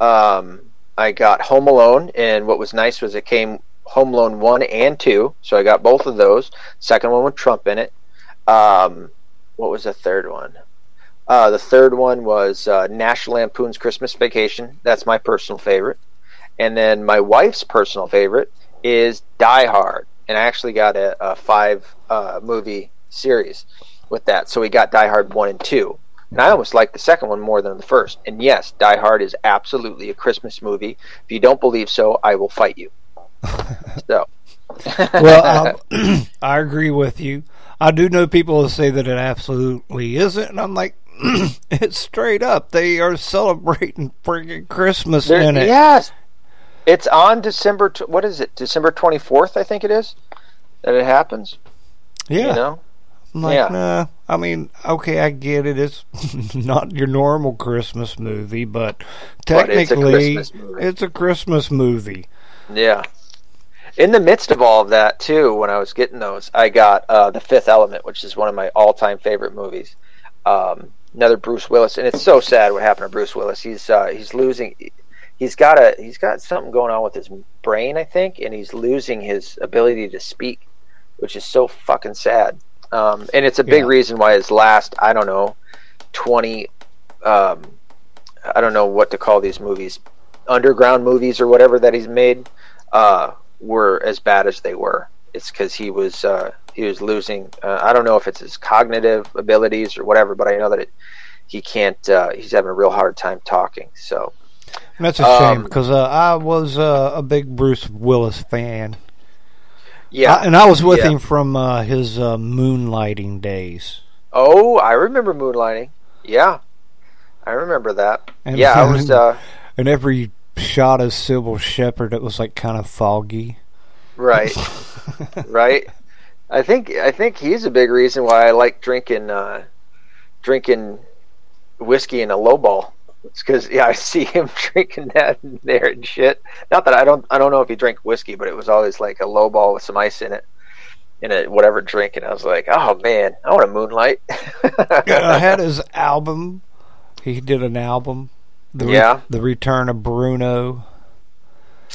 Um, I got Home Alone, and what was nice was it came Home Alone one and two, so I got both of those. Second one with Trump in it. Um, what was the third one? Uh, the third one was uh, National Lampoon's Christmas Vacation. That's my personal favorite. And then my wife's personal favorite is Die Hard, and I actually got a, a five uh, movie series with that. So we got Die Hard one and two. And I almost like the second one more than the first. And yes, Die Hard is absolutely a Christmas movie. If you don't believe so, I will fight you. so. well, I, I agree with you. I do know people who say that it absolutely isn't, and I'm like, it's straight up. They are celebrating freaking Christmas There- in it. Yes, it's on December. T- what is it? December twenty fourth, I think it is. That it happens. Yeah. You know. I'm like, Yeah. nah. I mean, okay, I get it. It's not your normal Christmas movie, but But it's a technically, Christmas movie. it's a Christmas movie. Yeah. In the midst of all of that, too, when I was getting those, I got uh, The Fifth Element, which is one of my all time favorite movies. Um, another Bruce Willis, and it's so sad what happened to Bruce Willis. He's uh, he's losing. He's got a he's got something going on with his brain, I think, and he's losing his ability to speak, which is so fucking sad. Um, and it's a big Yeah. reason why his last I don't know twenty um, I don't know what to call these movies underground movies or whatever that he's made uh, were as bad as they were. It's because he was uh, he was losing. Uh, I don't know if it's his cognitive abilities or whatever, but I know that it, he can't. Uh, he's having a real hard time talking. So And that's a shame Um, because uh, I was uh, a big Bruce Willis fan. yeah. I- and I was with Yeah. him from uh, his uh, moonlighting days. oh, I remember Moonlighting. Yeah, I remember that. And yeah, I was. Uh, and every shot of Cybill Shepherd, it was like kind of foggy. right. right? I think I think he's a big reason why I like drinking uh, drinking whiskey in a lowball. It's because yeah, I see him drinking that in there and shit. Not that I don't I don't know if he drank whiskey, but it was always like a lowball with some ice in it, in a whatever drink, and I was like, oh man, I want a moonlight. I had his album. He did an album. The Re- Yeah. the Return of Bruno.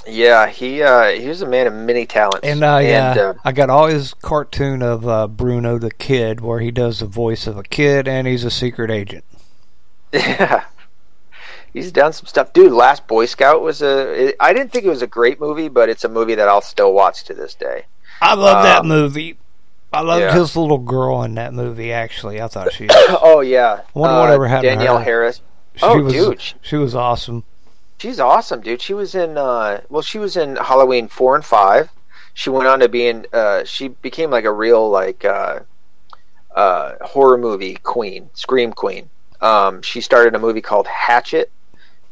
yeah, he uh, he was a man of many talents, And uh, yeah, uh, I got all his cartoon of uh, Bruno the Kid, where he does the voice of a kid, and he's a secret agent. Yeah. He's done some stuff. Dude, Last Boy Scout was a. I didn't think it was a great movie, but it's a movie that I'll still watch to this day. I love that Um, movie. I loved yeah. his little girl in that movie. Actually, I thought she oh, yeah. Wonder whatever happened to Danielle. Harris. She Oh, was dude. she- was awesome. She's awesome, dude. She was in. Uh, well, she was in Halloween 4 and 5. She went on to be in. Uh, she became like a real, like, uh, uh, horror movie queen, Scream Queen. Um, she started a movie called Hatchet.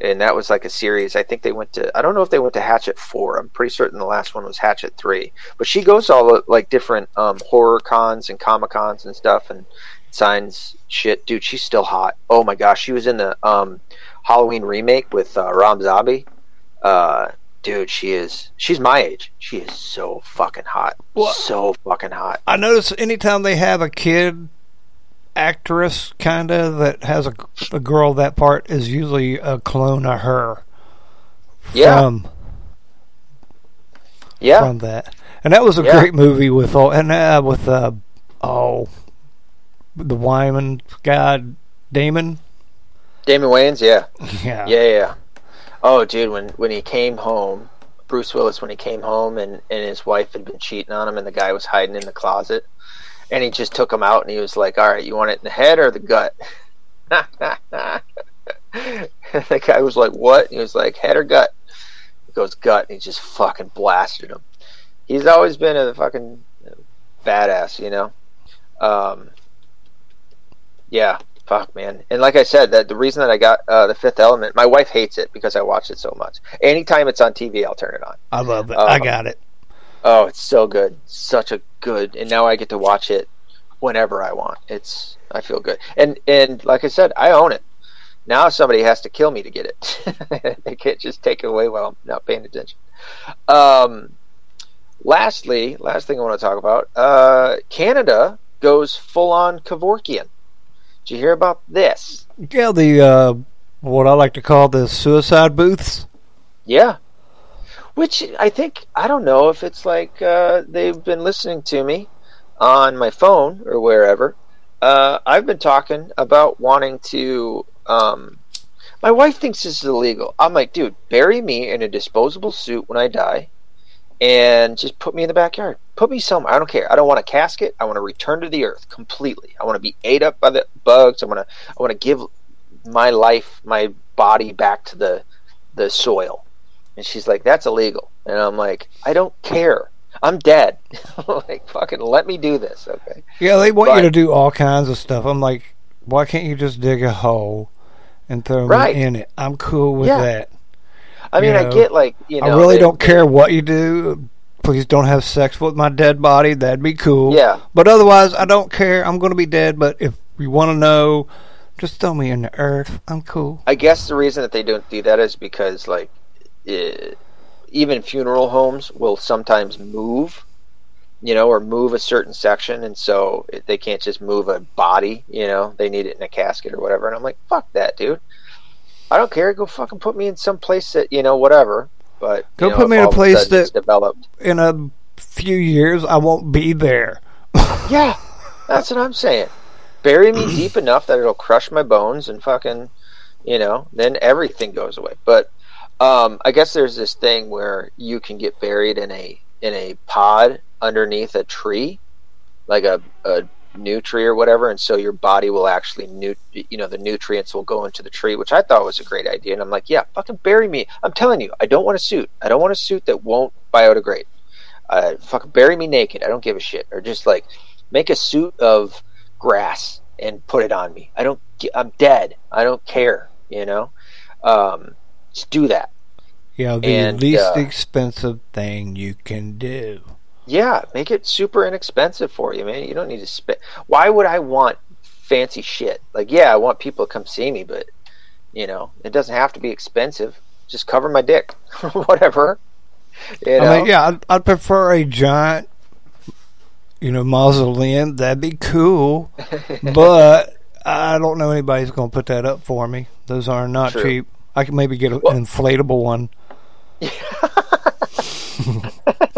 and that was like a series. I think they went to. I don't know if they went to Hatchet four. I'm pretty certain the last one was Hatchet three. But she goes to all the, like different um, horror cons and comic cons and stuff and signs shit. Dude, she's still hot. Oh my gosh, she was in the um, Halloween remake with uh, Rob Zombie. Uh, dude, she is. She's my age. She is so fucking hot. Well- so fucking hot. I notice anytime they have a kid actress kind of that has a, a girl that part is usually a clone of her Yeah, from yeah. from that and that was a Yeah. great movie with all and uh, with uh oh the Wyman guy Damon Damon Wayans. Yeah. yeah Yeah, yeah. Oh, dude, when when he came home, Bruce Willis, when he came home and and his wife had been cheating on him, and the guy was hiding in the closet, and he just took him out, and he was like, "All right, you want it in the head or the gut?" the guy was like, "What?" He was like, "Head or gut?" He goes, "Gut," and he just fucking blasted him. He's always been a fucking badass, you know. Um, yeah, fuck, man. And like I said, that the reason that I got uh, the Fifth Element, my wife hates it because I watch it so much. Anytime it's on TV, I'll turn it on. I love it Uh, I got it Oh, it's so good, such a good. And now I get to watch it whenever I want. It's I feel good. And and like I said, I own it. Now somebody has to kill me to get it. they can't just take it away while I'm not paying attention. Um, lastly, last thing I want to talk about, uh, Canada goes full on Kevorkian. Did you hear about this? yeah the uh what I like to call the suicide booths Yeah. Which I think I don't know if it's like uh, they've been listening to me on my phone or wherever. Uh, I've been talking about wanting to. Um, my wife thinks this is illegal. I'm like, dude, bury me in a disposable suit when I die, and just put me in the backyard. Put me somewhere. I don't care. I don't want a casket. I want to return to the earth completely. I want to be ate up by the bugs. I want to. I want to give my life, my body back to the the soil. And she's like, that's illegal. And I'm like, I don't care. I'm dead. like, fucking let me do this, okay? Yeah, they want But- you to do all kinds of stuff. I'm like, why can't you just dig a hole and throw Right. me in it? I'm cool with Yeah. that. I mean, You I get like, you know, I really they- don't care what you do. Please don't have sex with my dead body. That'd be cool. Yeah. But otherwise, I don't care. I'm going to be dead. But if you want to know, just throw me in the earth. I'm cool. I guess the reason that they don't do that is because, like, eh, even funeral homes will sometimes move, you know, or move a certain section, and so it- they can't just move a body, you know, they need it in a casket or whatever. And I'm like, fuck that, dude. I don't care. Go fucking put me in some place that, you know, whatever. But Go know, put me in a place that- developed. In a few years, I won't be there. Yeah, that's what I'm saying. Bury me deep enough that it'll crush my bones and fucking, you know, then everything goes away. But um, I guess there's this thing where you can get buried in a in a pod underneath a tree, like a, a tree or whatever, and so your body will actually nu- you know the nutrients will go into the tree, which I thought was a great idea. And I'm like, yeah, fucking bury me. I'm telling you, I don't want a suit. I don't want a suit that won't biodegrade. Uh, fucking bury me naked. I don't give a shit. Or just like make a suit of grass and put it on me. I don't. I'm dead. I don't care. You know. Um, just do that. Yeah, the And, least uh, expensive thing you can do. Yeah, make it super inexpensive for you, man. You don't need to spend. Why would I want fancy shit? Like, yeah, I want people to come see me, but you know, it doesn't have to be expensive. Just cover my dick, whatever. You know? I mean, yeah, I'd, I'd prefer a giant, you know, mausoleum. That'd be cool. but I don't know anybody's going to put that up for me. Those are not True. cheap. I can maybe get a, Well- an inflatable one.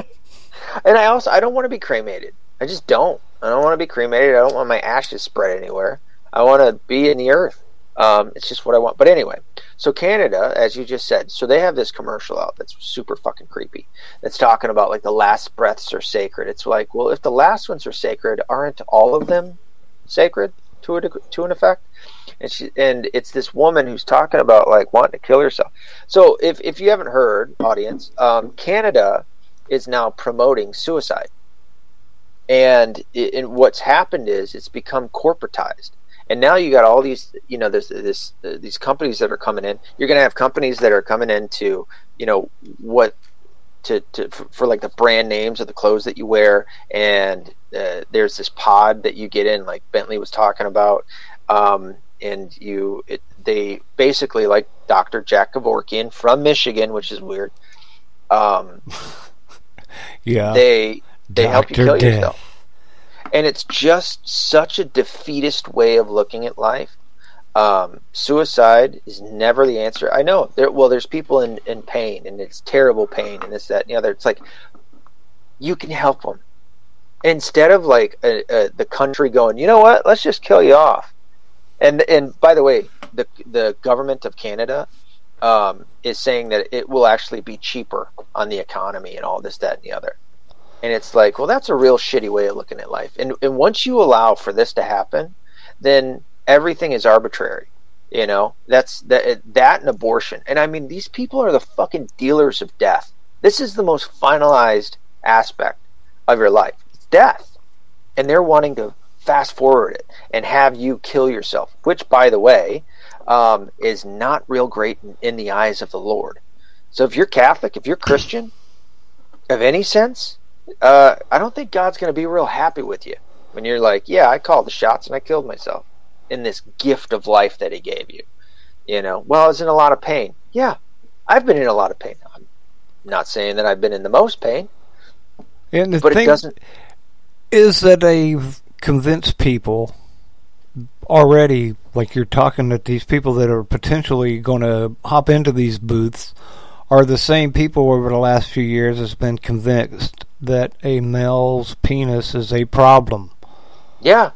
And I also I don't want to be cremated. I just don't. I don't want to be cremated. I don't want my ashes spread anywhere. I want to be in the earth. Um, it's just what I want. But anyway, so Canada, as you just said, so they have this commercial out that's super fucking creepy. That's talking about like the last breaths are sacred. It's like, well, if the last ones are sacred, aren't all of them sacred to a to an effect? And she and it's this woman who's talking about like wanting to kill herself. So if if you haven't heard, audience, um, Canada is now promoting suicide. And, it, and what's happened is it's become corporatized. And now you got all these, you know, there's this, these companies that are coming in. You're going to have companies that are coming into, you know, what to, to for, for like the brand names of the clothes that you wear. And uh, there's this pod that you get in, like Bentley was talking about. Um, and you, it, they basically like Dr. Jack Kevorkian from Michigan, which is weird. Um, Yeah. they they help you Dr. kill Death. yourself and it's just such a defeatist way of looking at life um, suicide is never the answer i know there well there's people in, in pain and it's terrible pain and this that and the other it's like you can help them instead of like uh uh the country going you know what let's just kill you off and and by the way the the government of canada um, is saying that it will actually be cheaper on the economy and all this that and the other and it's like, well, that's a real shitty way of looking at life. And and once you allow for this to happen, then everything is arbitrary. You know, that's that that and abortion. And I mean, these people are the fucking dealers of death. This is the most finalized aspect of your life. It's death. And they're wanting to fast forward it and have you kill yourself, which, by the way, um, is not real great in, in the eyes of the Lord. So if you're Catholic, if you're Christian, of any sense, uh, I don't think God's going to be real happy with you when you're like, yeah, I called the shots and I killed myself in this gift of life that He gave you. You know, well, I was in a lot of pain. Yeah, I've been in a lot of pain. I'm not saying that I've been in the most pain, and the but it doesn't. is that they've convinced people already, like you're talking that these people that are potentially going to hop into these booths are the same people over the last few years has been convinced that a male's penis is a problem. Yeah.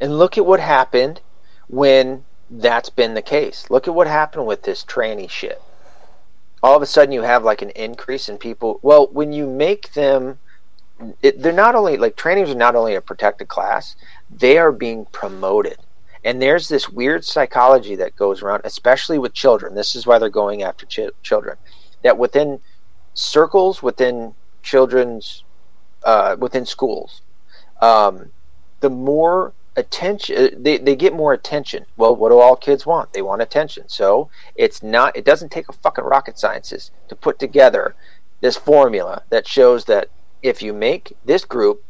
And look at what happened when that's been the case. Look at what happened with this tranny shit. All of a sudden, you have like an increase in people. Well, when you make them, it, they're not only like trannies are not only a protected class, they are being promoted. And there's this weird psychology that goes around, especially with children. This is why they're going after ch- children. That within circles, within children's, uh, within schools, um, the more attention they, they get more attention well what do all kids want they want attention so it's not it doesn't take a fucking rocket scientist to put together this formula that shows that if you make this group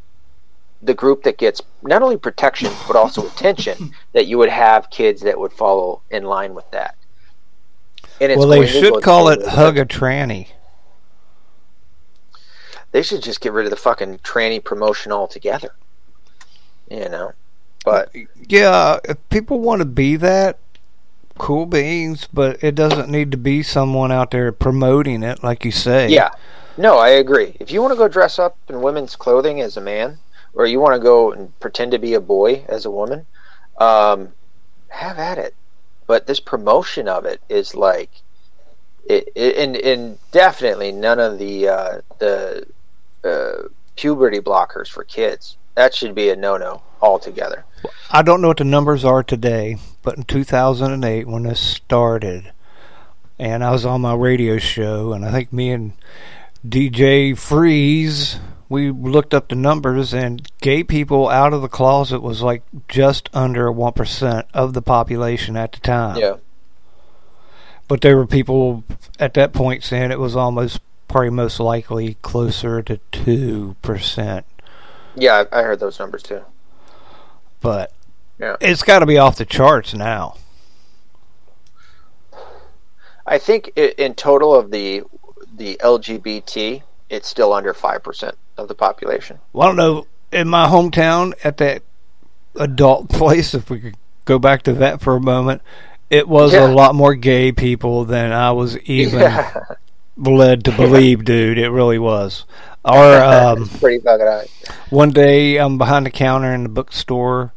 the group that gets not only protection but also attention that you would have kids that would follow in line with that and well they should call it hug a tranny they should just get rid of the fucking tranny promotion altogether you know but yeah, if people want to be that, cool beings, but it doesn't need to be someone out there promoting it, like you say. Yeah, no, I agree. If you want to go dress up in women's clothing as a man, or you want to go and pretend to be a boy as a woman, um, have at it. But this promotion of it is like, it, it and and definitely none of the uh, the uh, puberty blockers for kids. That should be a no no altogether. I don't know what the numbers are today, but in 2008 when this started, and I was on my radio show, and I think me and DJ Freeze we looked up the numbers, and gay people out of the closet was like just under one percent of the population at the time. Yeah. But there were people at that point saying it was almost probably most likely closer to two percent. Yeah, I heard those numbers too but yeah. it's got to be off the charts now. I think in total of the the LGBT, it's still under five percent of the population. Well, I don't know. In my hometown, at that adult place, if we could go back to that for a moment, it was yeah. a lot more gay people than I was even yeah. led to believe, dude. It really was. Our um, pretty fucking high. One day, I'm behind the counter in the bookstore,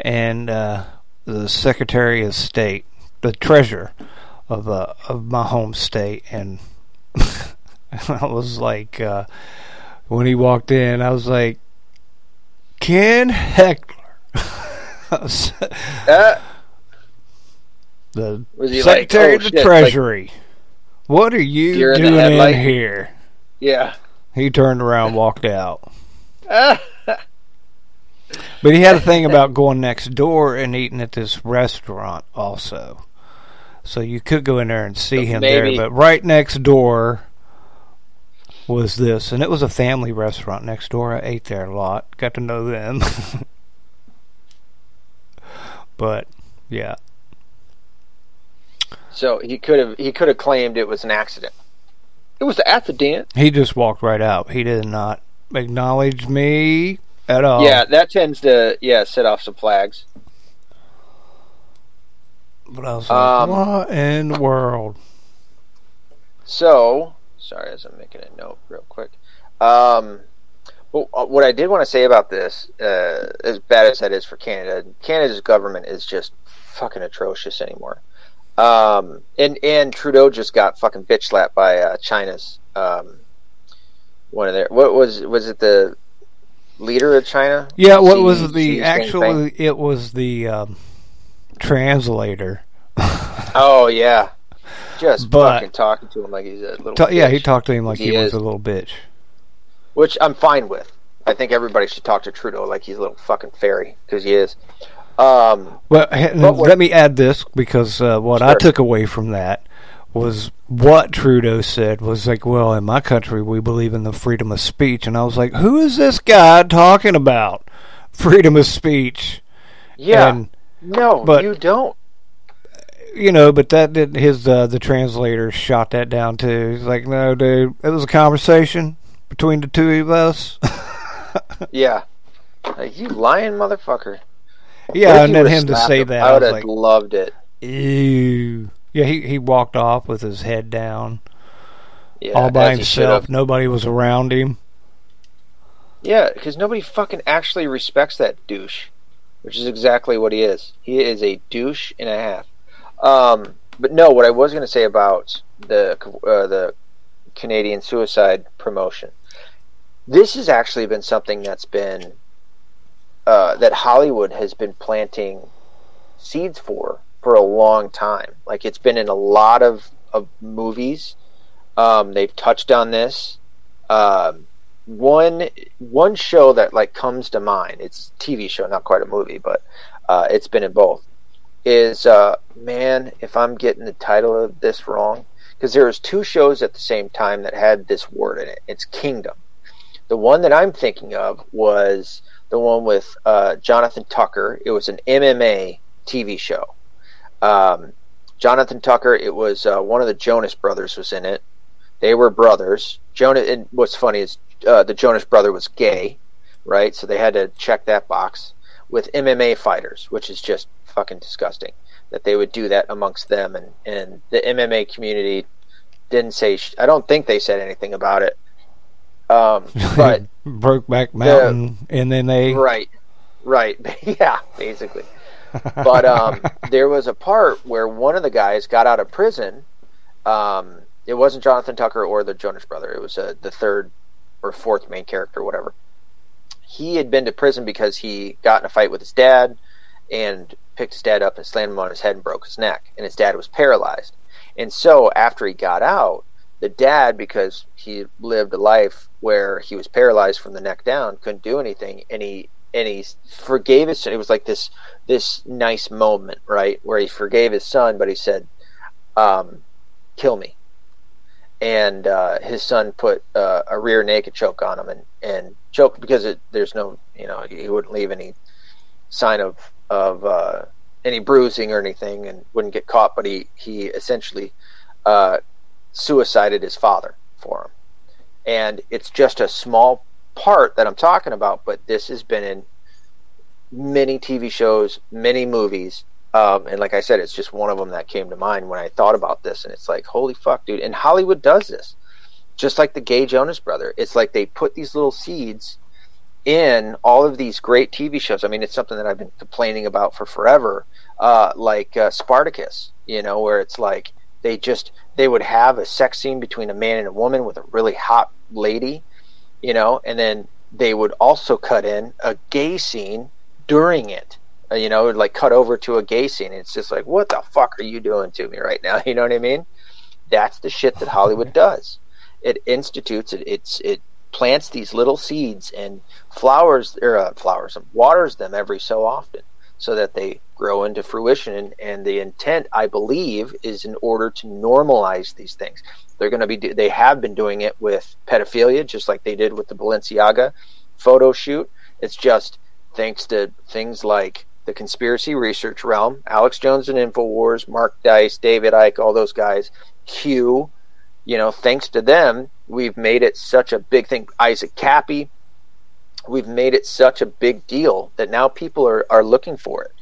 and uh, the Secretary of State, the treasurer of uh, of my home state, and I was like, uh, when he walked in, I was like, Ken Hechler. uh, the Secretary like, oh, of the shit, Treasury. Like, what are you doing in, in here? Yeah. He turned around, walked out. but he had a thing about going next door and eating at this restaurant also. So you could go in there and see him Maybe. there, but right next door was this, and it was a family restaurant next door. I ate there a lot, got to know them. but yeah. So he could have he could have claimed it was an accident. It was the accident. He just walked right out. He did not acknowledge me at all. Yeah, that tends to yeah set off some flags. But I was like, um, what in the world? So, sorry, as I'm making a note real quick. Um, well, uh, what I did want to say about this, uh, as bad as that is for Canada, Canada's government is just fucking atrocious anymore. Um, and and Trudeau just got fucking bitch slapped by uh, China's um, one of their what was was it the leader of China? Yeah, what was the actually? It was the um, translator. oh yeah, just but, fucking talking to him like he's a little. Ta- yeah, he talked to him like he, he was a little bitch. Which I'm fine with. I think everybody should talk to Trudeau like he's a little fucking fairy because he is. Um, well, let me add this because uh, what sure. I took away from that was what Trudeau said was like, well, in my country, we believe in the freedom of speech. And I was like, who is this guy talking about? Freedom of speech. Yeah. And, no, but, you don't. You know, but that did his uh, the translator shot that down too. He's like, no, dude, it was a conversation between the two of us. yeah, like you lying motherfucker. Yeah, and then him to say him? that, I would have like, loved it. Ew. Yeah, he he walked off with his head down. Yeah, all by as he should himself. Nobody was around him. Yeah, because nobody fucking actually respects that douche, which is exactly what he is. He is a douche and a half. Um, but no, what I was going to say about the uh, the Canadian suicide promotion, this has actually been something that's been uh, that Hollywood has been planting seeds for for a long time. Like it's been in a lot of of movies. Um, they've touched on this. Um, one one show that like comes to mind. It's TV show, not quite a movie, but uh, it's been in both. Is uh, man, if I'm getting the title of this wrong, because there was two shows at the same time that had this word in it. It's Kingdom. The one that I'm thinking of was the one with uh, Jonathan Tucker. It was an MMA TV show. Um, Jonathan Tucker. It was uh, one of the Jonas Brothers was in it. They were brothers. Jonah. And what's funny is uh, the Jonas brother was gay, right? So they had to check that box with MMA fighters, which is just fucking disgusting that they would do that amongst them. And and the MMA community didn't say. Sh- I don't think they said anything about it. Um, but Brokeback Mountain, and then they right, right, yeah, basically. But um, there was a part where one of the guys got out of prison. Um, it wasn't Jonathan Tucker or the Jonas brother. It was uh, the third or fourth main character, whatever. He had been to prison because he got in a fight with his dad and picked his dad up and slammed him on his head and broke his neck. And his dad was paralyzed. And so after he got out, the dad, because he lived a life where he was paralyzed from the neck down, couldn't do anything, and he and he forgave his son. It was like this this nice moment, right, where he forgave his son, but he said, um, "Kill me." And uh, his son put uh, a rear naked choke on him and and choked because it, there's no, you know, he wouldn't leave any sign of of uh, any bruising or anything, and wouldn't get caught. But he he essentially uh, suicided his father for him. And it's just a small part that I'm talking about, but this has been in many TV shows, many movies. Um, and like I said, it's just one of them that came to mind when I thought about this. And it's like, holy fuck, dude. And Hollywood does this. Just like the gay Jonas brother. It's like they put these little seeds in all of these great TV shows. I mean, it's something that I've been complaining about for forever. Uh, like uh, Spartacus, you know, where it's like they just they would have a sex scene between a man and a woman with a really hot lady, you know, and then they would also cut in a gay scene during it. Uh, you know, like cut over to a gay scene. It's just like, what the fuck are you doing to me right now? You know what I mean? That's the shit that Hollywood does. It institutes it. It's it plants these little seeds and flowers or uh, flowers waters them every so often so that they grow into fruition. And, and the intent, I believe, is in order to normalize these things. They're going to be, they have been doing it with pedophilia, just like they did with the Balenciaga photo shoot. It's just thanks to things like the conspiracy research realm, Alex Jones and Infowars, Mark Dice, David Icke, all those guys, Q. You know, thanks to them, we've made it such a big thing. Isaac Kappy, we've made it such a big deal that now people are, are looking for it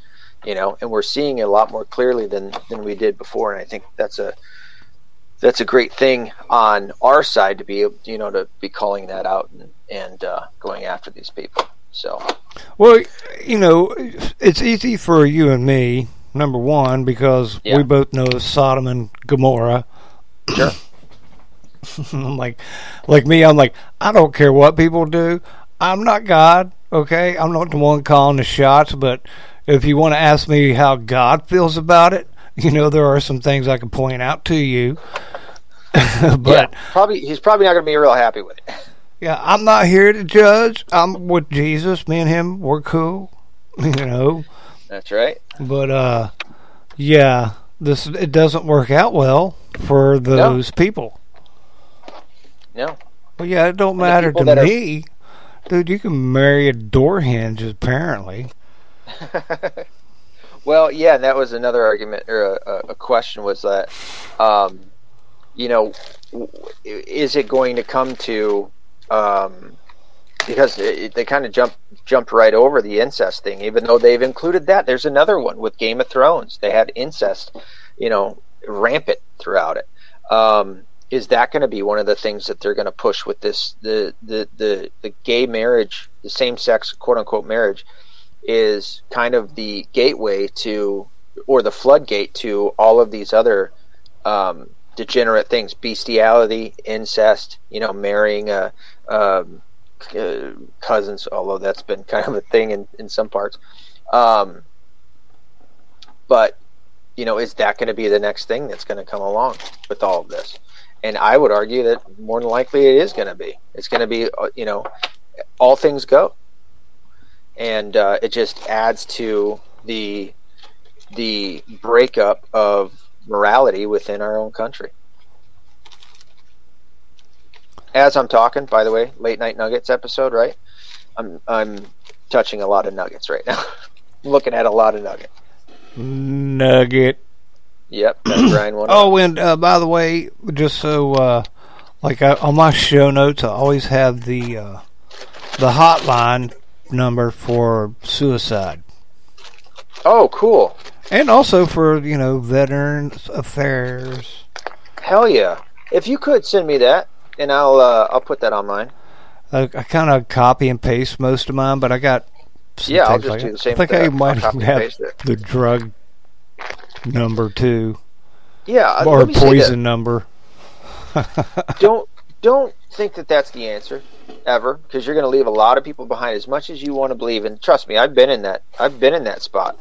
you know and we're seeing it a lot more clearly than than we did before and i think that's a that's a great thing on our side to be you know to be calling that out and, and uh, going after these people so Well, you know, it's easy for you and me, number one, because Yeah. we both know Sodom and Gomorrah. Sure. I'm like, like me, I'm like, I don't care what people do. I'm not God, okay? I'm not the one calling the shots, but if you want to ask me how God feels about it, you know, there are some things I can point out to you. but yeah probably he's probably not going to be real happy with it Yeah, I'm not here to judge. I'm with Jesus. Me and him, we're cool. You know, that's right but uh, yeah, this it doesn't work out well for those people. No Well, yeah, it don't the matter to that are- me, dude. You can marry a door hinge, apparently. well yeah and that was another argument or a, a question was that um, you know is it going to come to um, because it, they kind of jump jumped right over the incest thing even though they've included that there's another one with game of thrones they had incest you know rampant throughout it um, is that going to be one of the things that they're going to push with this the the the, the gay marriage the same sex quote unquote marriage is kind of the gateway to or the floodgate to all of these other um, degenerate things bestiality incest you know marrying a, um, uh, cousins although that's been kind of a thing in, in some parts. Um, but you know is that going to be the next thing that's going to come along with all of this and I would argue that more than likely it is going to be. It's going to be, uh, you know, all things go, and uh, it just adds to the the breakup of morality within our own country. As I'm talking, by the way, late night nuggets episode, right? I'm I'm touching a lot of nuggets right now. looking at a lot of nugget. Nugget. Yep, that's Brian one. Oh, and uh, by the way, just so uh, like I, on my show notes, I always have the uh, the hotline number for suicide, Oh, cool. and also for you know Veterans Affairs. Hell yeah! If you could send me that, and I'll uh, I'll put that on mine. I, I kind of copy and paste most of mine, but I got some Yeah, I'll just like do the same I think. I might copy even and have the drug number too, Yeah, or let me say poison number. Don't don't think that that's the answer ever, because you're going to leave a lot of people behind. As much as you want to believe, and trust me, I've been in that. I've been in that spot.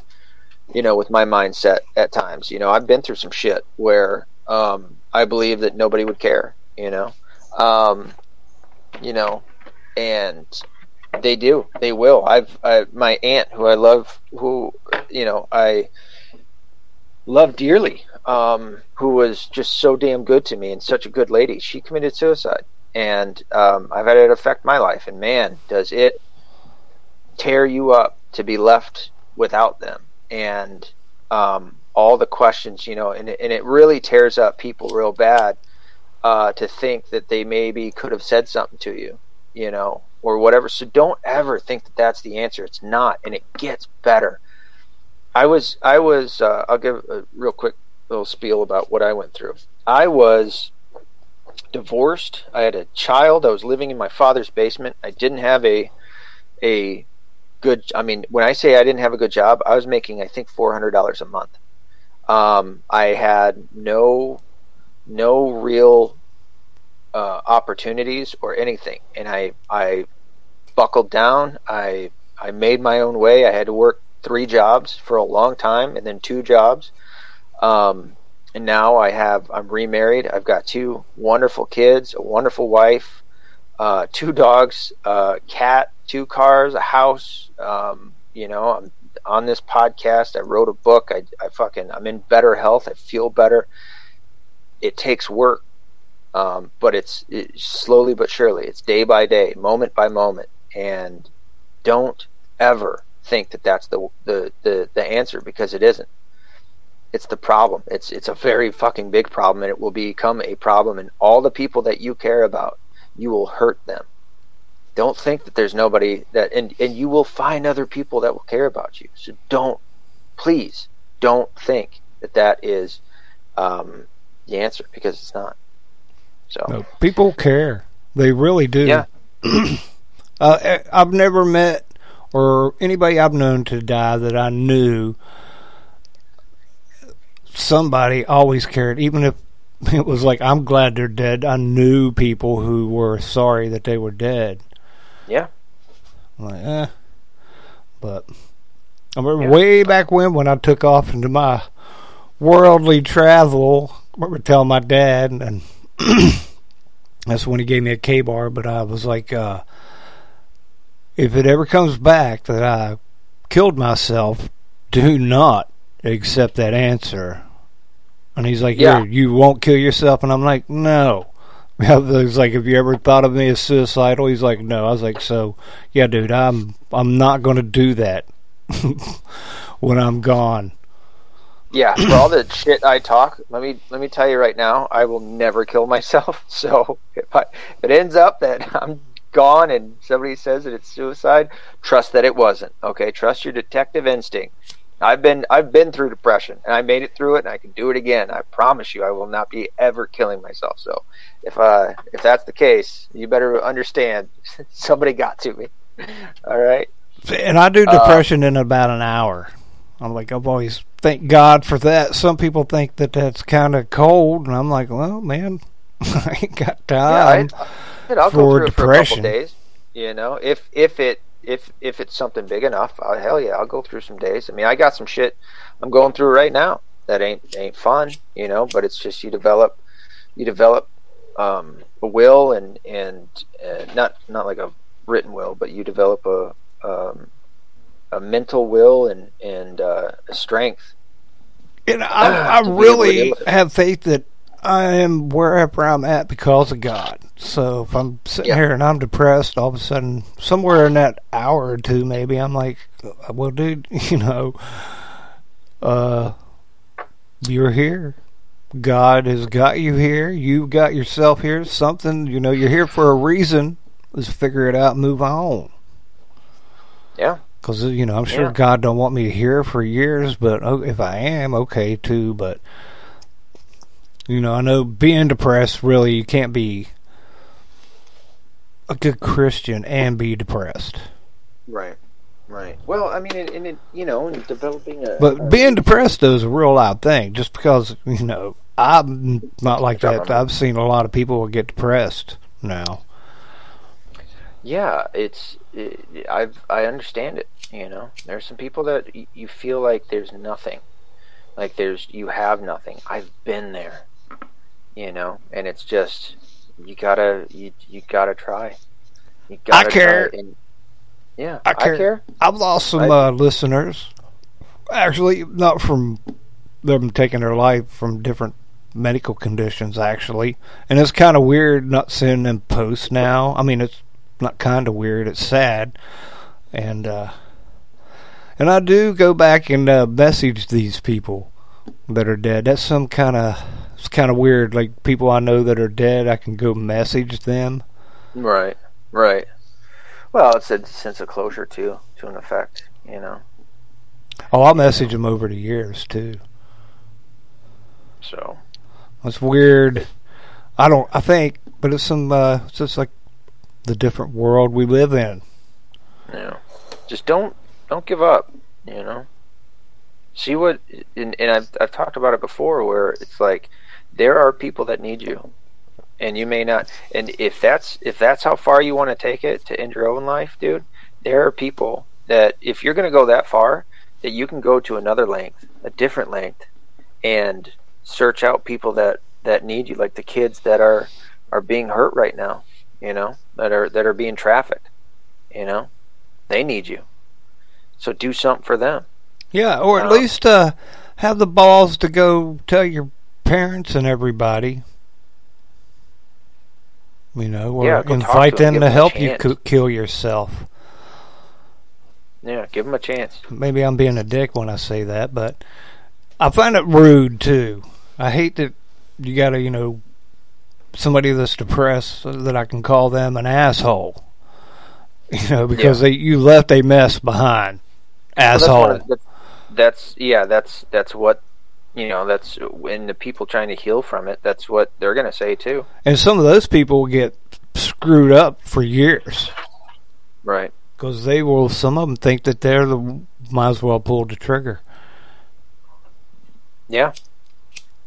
You know, with my mindset at times. You know, I've been through some shit where um, I believe that nobody would care. You know, um, you know, and they do. They will. I've I, my aunt, who I love, who you know, I love dearly, um, who was just so damn good to me and such a good lady. She committed suicide, and um, I've had it affect my life. And man, does it tear you up to be left without them and um, all the questions, you know, and it, and it really tears up people real bad uh, to think that they maybe could have said something to you, you know, or whatever. So don't ever think that that's the answer. It's not, and it gets better. I was, I was, uh, I'll give a real quick little spiel about what I went through. I was divorced. I had a child. I was living in my father's basement. I didn't have a, a good. I mean, when I say I didn't have a good job, I was making I think four hundred dollars a month. Um, I had no, no real uh, opportunities or anything, and I I buckled down. I I made my own way. I had to work three jobs for a long time, and then two jobs. Um, and now I have I'm remarried. I've got two wonderful kids, a wonderful wife, uh, two dogs, a cat, two cars, a house. Um, you know, I'm on this podcast. I wrote a book. I, I fucking I'm in better health. I feel better. It takes work, um, but it's, it's slowly but surely. It's day by day, moment by moment, and don't ever think that that's the the the, the answer because it isn't. It's the problem. It's it's a very fucking big problem, and it will become a problem. And all the people that you care about, you will hurt them. Don't think that there's nobody that, and and you will find other people that will care about you. So don't, please, don't think that that is um, the answer because it's not. So No, people care. They really do. Yeah. uh, I've never met or anybody I've known to die that I knew somebody always cared, even if it was like, I'm glad they're dead. I knew people who were sorry that they were dead. Yeah. I'm like, eh. But I remember Yeah. way back when, when I took off into my worldly travel, I remember telling my dad, and that's when he gave me a K bar. But I was like, uh, if it ever comes back that I killed myself, do not accept that answer. And he's like, Yeah. "You're- won't kill yourself. And I'm like, no. He's like, have you ever thought of me as suicidal? He's like, no. I was like, so yeah, dude, I'm I'm not going to do that when I'm gone. Yeah, for all the shit I talk, let me let me tell you right now, I will never kill myself. So if, I, if it ends up that I'm gone and somebody says that it's suicide, trust that it wasn't. Okay, trust your detective instinct. I've been I've been through depression and I made it through it and I can do it again. I promise you I will not be ever killing myself. So if uh if that's the case, you better understand somebody got to me. All right. And I do Uh, depression in about an hour. I'm like, I've always thank God for that. Some people think that that's kind of cold, and I'm like, well, man, I ain't got Yeah, I, I'll for go through it for a depression. couple days. You know, if if it if if it's something big enough, uh, hell yeah, I'll go through some days. I mean, I got some shit I'm going through right now that ain't ain't fun, you know. But it's just you develop you develop um, a will and and uh, not not like a written will, but you develop a um, a mental will and and uh, a strength. And I, I To be able to really deal with it. have faith that I am wherever I'm at because of God. So if I'm sitting Yeah. here and I'm depressed, all of a sudden, somewhere in that hour or two, maybe I'm like, well, dude, you know, uh, you're here. God has got you here. You've got yourself here. Something, you know, you're here for a reason. Let's figure it out and move on. Yeah. Because you know, I'm sure Yeah. God don't want me here for years, but oh, if I am, okay too. But you know, I know being depressed really you can't be a good Christian and be depressed. Right. Right. Well, I mean, and, it, you know, and developing a. But a- being depressed though is a real loud thing. Just because you know, I'm not like that. I've seen a lot of people get depressed now. Yeah, it's it, I've I understand it. You know, there's some people that y- you feel like there's nothing, like there's you have nothing. I've been there, you know, and it's just you gotta you you gotta try. You gotta care. Try and, yeah, I I care. care. I've lost some I- uh, listeners. Actually, not from them taking their life from different medical conditions, actually. And it's kind of weird not seeing them post now. I mean, it's not kind of weird. It's sad. And, uh, and I do go back and uh, message these people that are dead. That's some kind of, it's kind of weird. Like people I know that are dead, I can go message them. Right, right. Well, it's a sense of closure too, to an effect. You know, Oh, I'll message them over the years too. so It's weird. I don't. I think, but it's some. Uh, it's just like the different world we live in. Yeah. just don't don't give up. You know, see what and, and I've I've talked about it before, where it's like there are people that need you, and you may not. And if that's if that's how far you want to take it to end your own life, dude, there are people that if you're going to go that far, that you can go to another length, a different length, and search out people that that need you, like the kids that are are being hurt right now. You know, that are that are being trafficked. You know, they need you. So do something for them. Yeah, or at Uh, least uh, have the balls to go tell your parents and everybody. You know, or Yeah, invite to 'em, them to help you kill yourself. Yeah, give them a chance. Maybe I'm being a dick when I say that, but I find it rude too. I hate that you got to, you know, somebody that's depressed so that I can call them an asshole. You know, because they you left a mess behind. Well, that's, Asshole. of- that's, that's yeah, that's that's what you know. That's when the people trying to heal from it. That's what they're gonna say too. and some of those people get screwed up for years Right. because they will. Some of them think that they're the might as well pull the trigger. Yeah.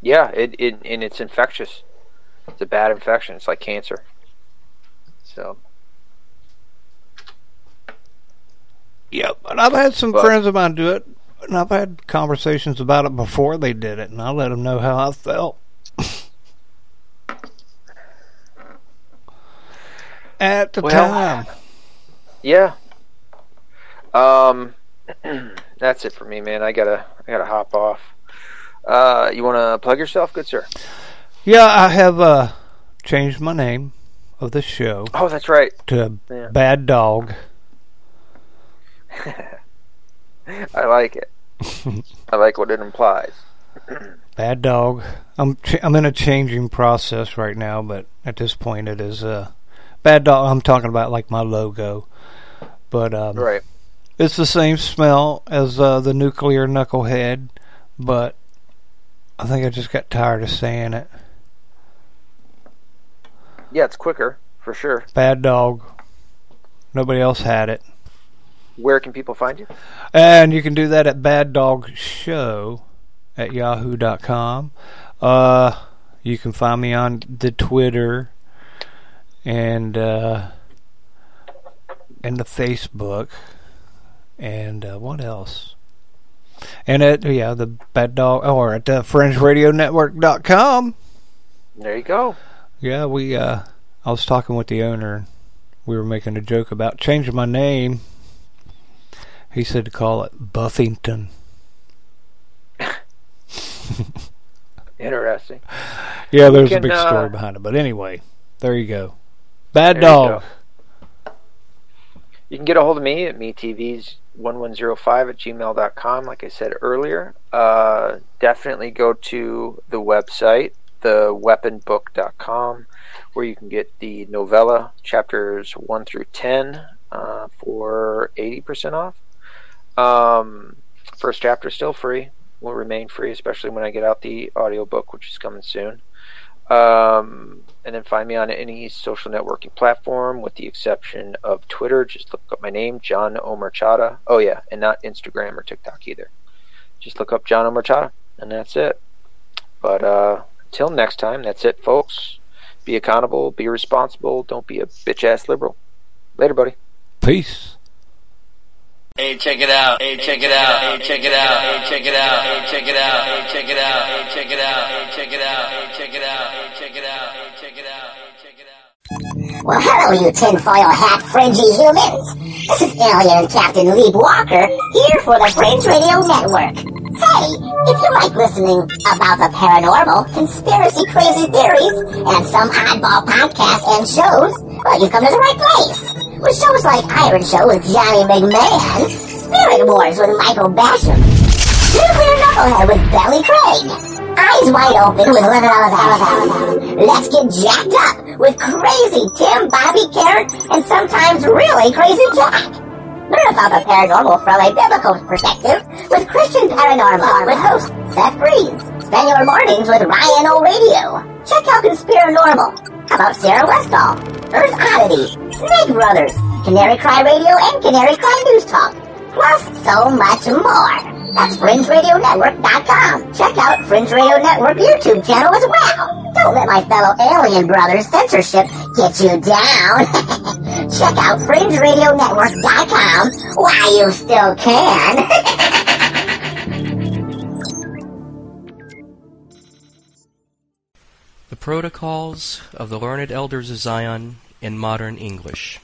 Yeah. It, it and it's infectious. It's a bad infection. It's like cancer. So Yep, and I've had some But- friends of mine do it, and I've had conversations about it before they did it, and I let them know how I felt. At the Well, time, yeah. Um, that's it for me, man. I gotta I gotta hop off. Uh, you want to plug yourself, good sir? yeah, I have uh, changed my name of the show Oh, that's right. to Yeah. Bad Dog. I like it. I like what it implies. Bad Dog. I'm ch- I'm in a changing process right now, but at this point, it is uh, Bad Dog. I'm talking about like my logo, but um, Right. It's the same smell as uh, the nuclear knucklehead, but I think I just got tired of saying it. Yeah, it's quicker for sure. Bad dog. Nobody else had it. Where can people find you? And you can do that at Bad Dog Show at yahoo.com. Uh, you can find me on the Twitter and uh, and the Facebook and uh, what else? And at yeah, the Bad Dog or at the FringeRadioNetwork.com. There you go. Yeah, we. Uh, I was talking with the owner. We were making a joke about changing my name. He said to call it Buffington. Interesting. Yeah, there's can, a big uh, story behind it. But anyway, there you go. Bad There you dog. go. You can get a hold of me at metvs1105 at gmail.com, like I said earlier. Uh, definitely go to the website, theweaponbook.com, where you can get the novella chapters 1 through 10 uh, for 80% off. Um, first chapter still free, will remain free, especially when I get out the audiobook, which is coming soon. Um, and then find me on any social networking platform, with the exception of Twitter. Just look up my name, John Omerchada. Oh yeah, and not Instagram or TikTok either. Just look up John Omerchada, and that's it. But uh, until next time, that's it, folks. Be accountable, be responsible, don't be a bitch ass liberal. Later, buddy. Peace. Hey, check it out. Hey, check it out. Hey, check it out. Hey, check it out. Hey, check it out. Hey, check it out. Hey, check it out. Hey, check it out. Hey, check it out. Hey, check it out. Hey, check it out. Well, hello, you tinfoil hat fringy humans. This is Alien Captain Lee Walker here for the Fringe Radio Network. Hey, if you like listening about the paranormal, conspiracy crazy theories, and some oddball podcasts and shows, well, you've come to the right place. Shows like Iron Show with Johnny McMahon, Spirit Wars with Michael Basham, Nuclear Knucklehead with Belly Craig, Eyes Wide Open with Living on Let's Get Jacked Up with Crazy Tim, Bobby Carrot, and sometimes really Crazy Jack. Learn about the paranormal from a biblical perspective with Christian Paranormal with host Seth Breeze. Spend your mornings with Ryan O'Radio. Check out Conspiranormal. How about Sarah Westall, Earth Oddity, Snake Brothers, Canary Cry Radio, and Canary Cry News Talk. Plus so much more. That's FringeRadioNetwork.com. Check out Fringe Radio Network YouTube channel as well. Don't let my fellow alien brothers censorship get you down. Check out FringeRadioNetwork.com while you still can. Protocols of the Learned Elders of Zion in Modern English.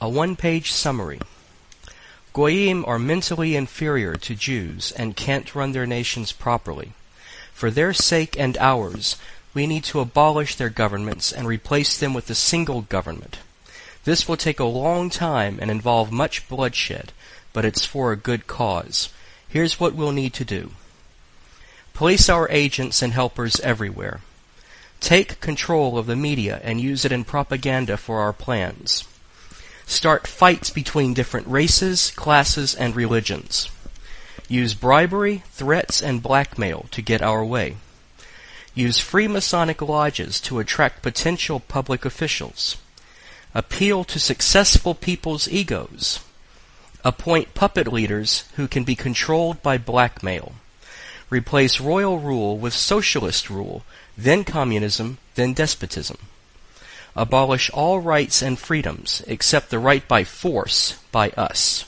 A one page summary. Goyim are mentally inferior to Jews and can't run their nations properly. For their sake and ours, we need to abolish their governments and replace them with a single government. This will take a long time and involve much bloodshed, but it's for a good cause. Here's what we'll need to do. Place our agents and helpers everywhere. Take control of the media and use it in propaganda for our plans. Start fights between different races, classes, and religions. Use bribery, threats, and blackmail to get our way. Use free Masonic lodges to attract potential public officials. Appeal to successful people's egos. Appoint puppet leaders who can be controlled by blackmail. Replace royal rule with socialist rule, then communism, then despotism. Abolish all rights and freedoms except the right by force by us.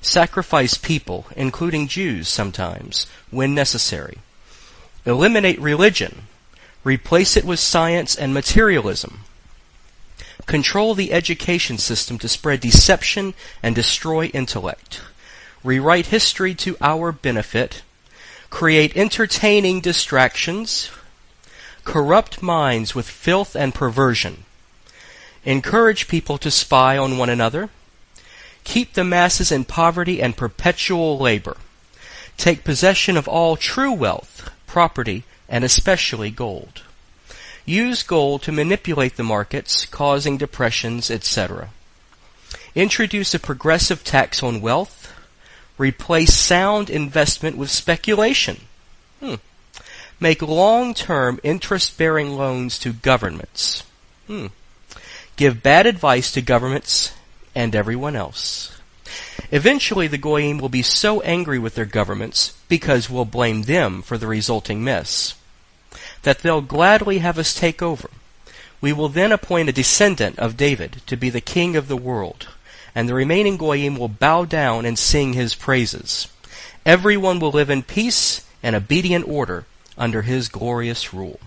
Sacrifice people, including Jews sometimes, when necessary. Eliminate religion. Replace it with science and materialism. Control the education system to spread deception and destroy intellect. Rewrite history to our benefit. Create entertaining distractions. Corrupt minds with filth and perversion. Encourage people to spy on one another. Keep the masses in poverty and perpetual labor. Take possession of all true wealth, property, and especially gold. Use gold to manipulate the markets, causing depressions, etc. introduce a progressive tax on wealth, replace sound investment with speculation, hmm. make long-term interest-bearing loans to governments, hmm. give bad advice to governments and everyone else. Eventually, the Goyim will be so angry with their governments, because we'll blame them for the resulting mess, that they'll gladly have us take over. We will then appoint a descendant of David to be the king of the world, and the remaining Goyim will bow down and sing his praises. Everyone will live in peace and obedient order under his glorious rule.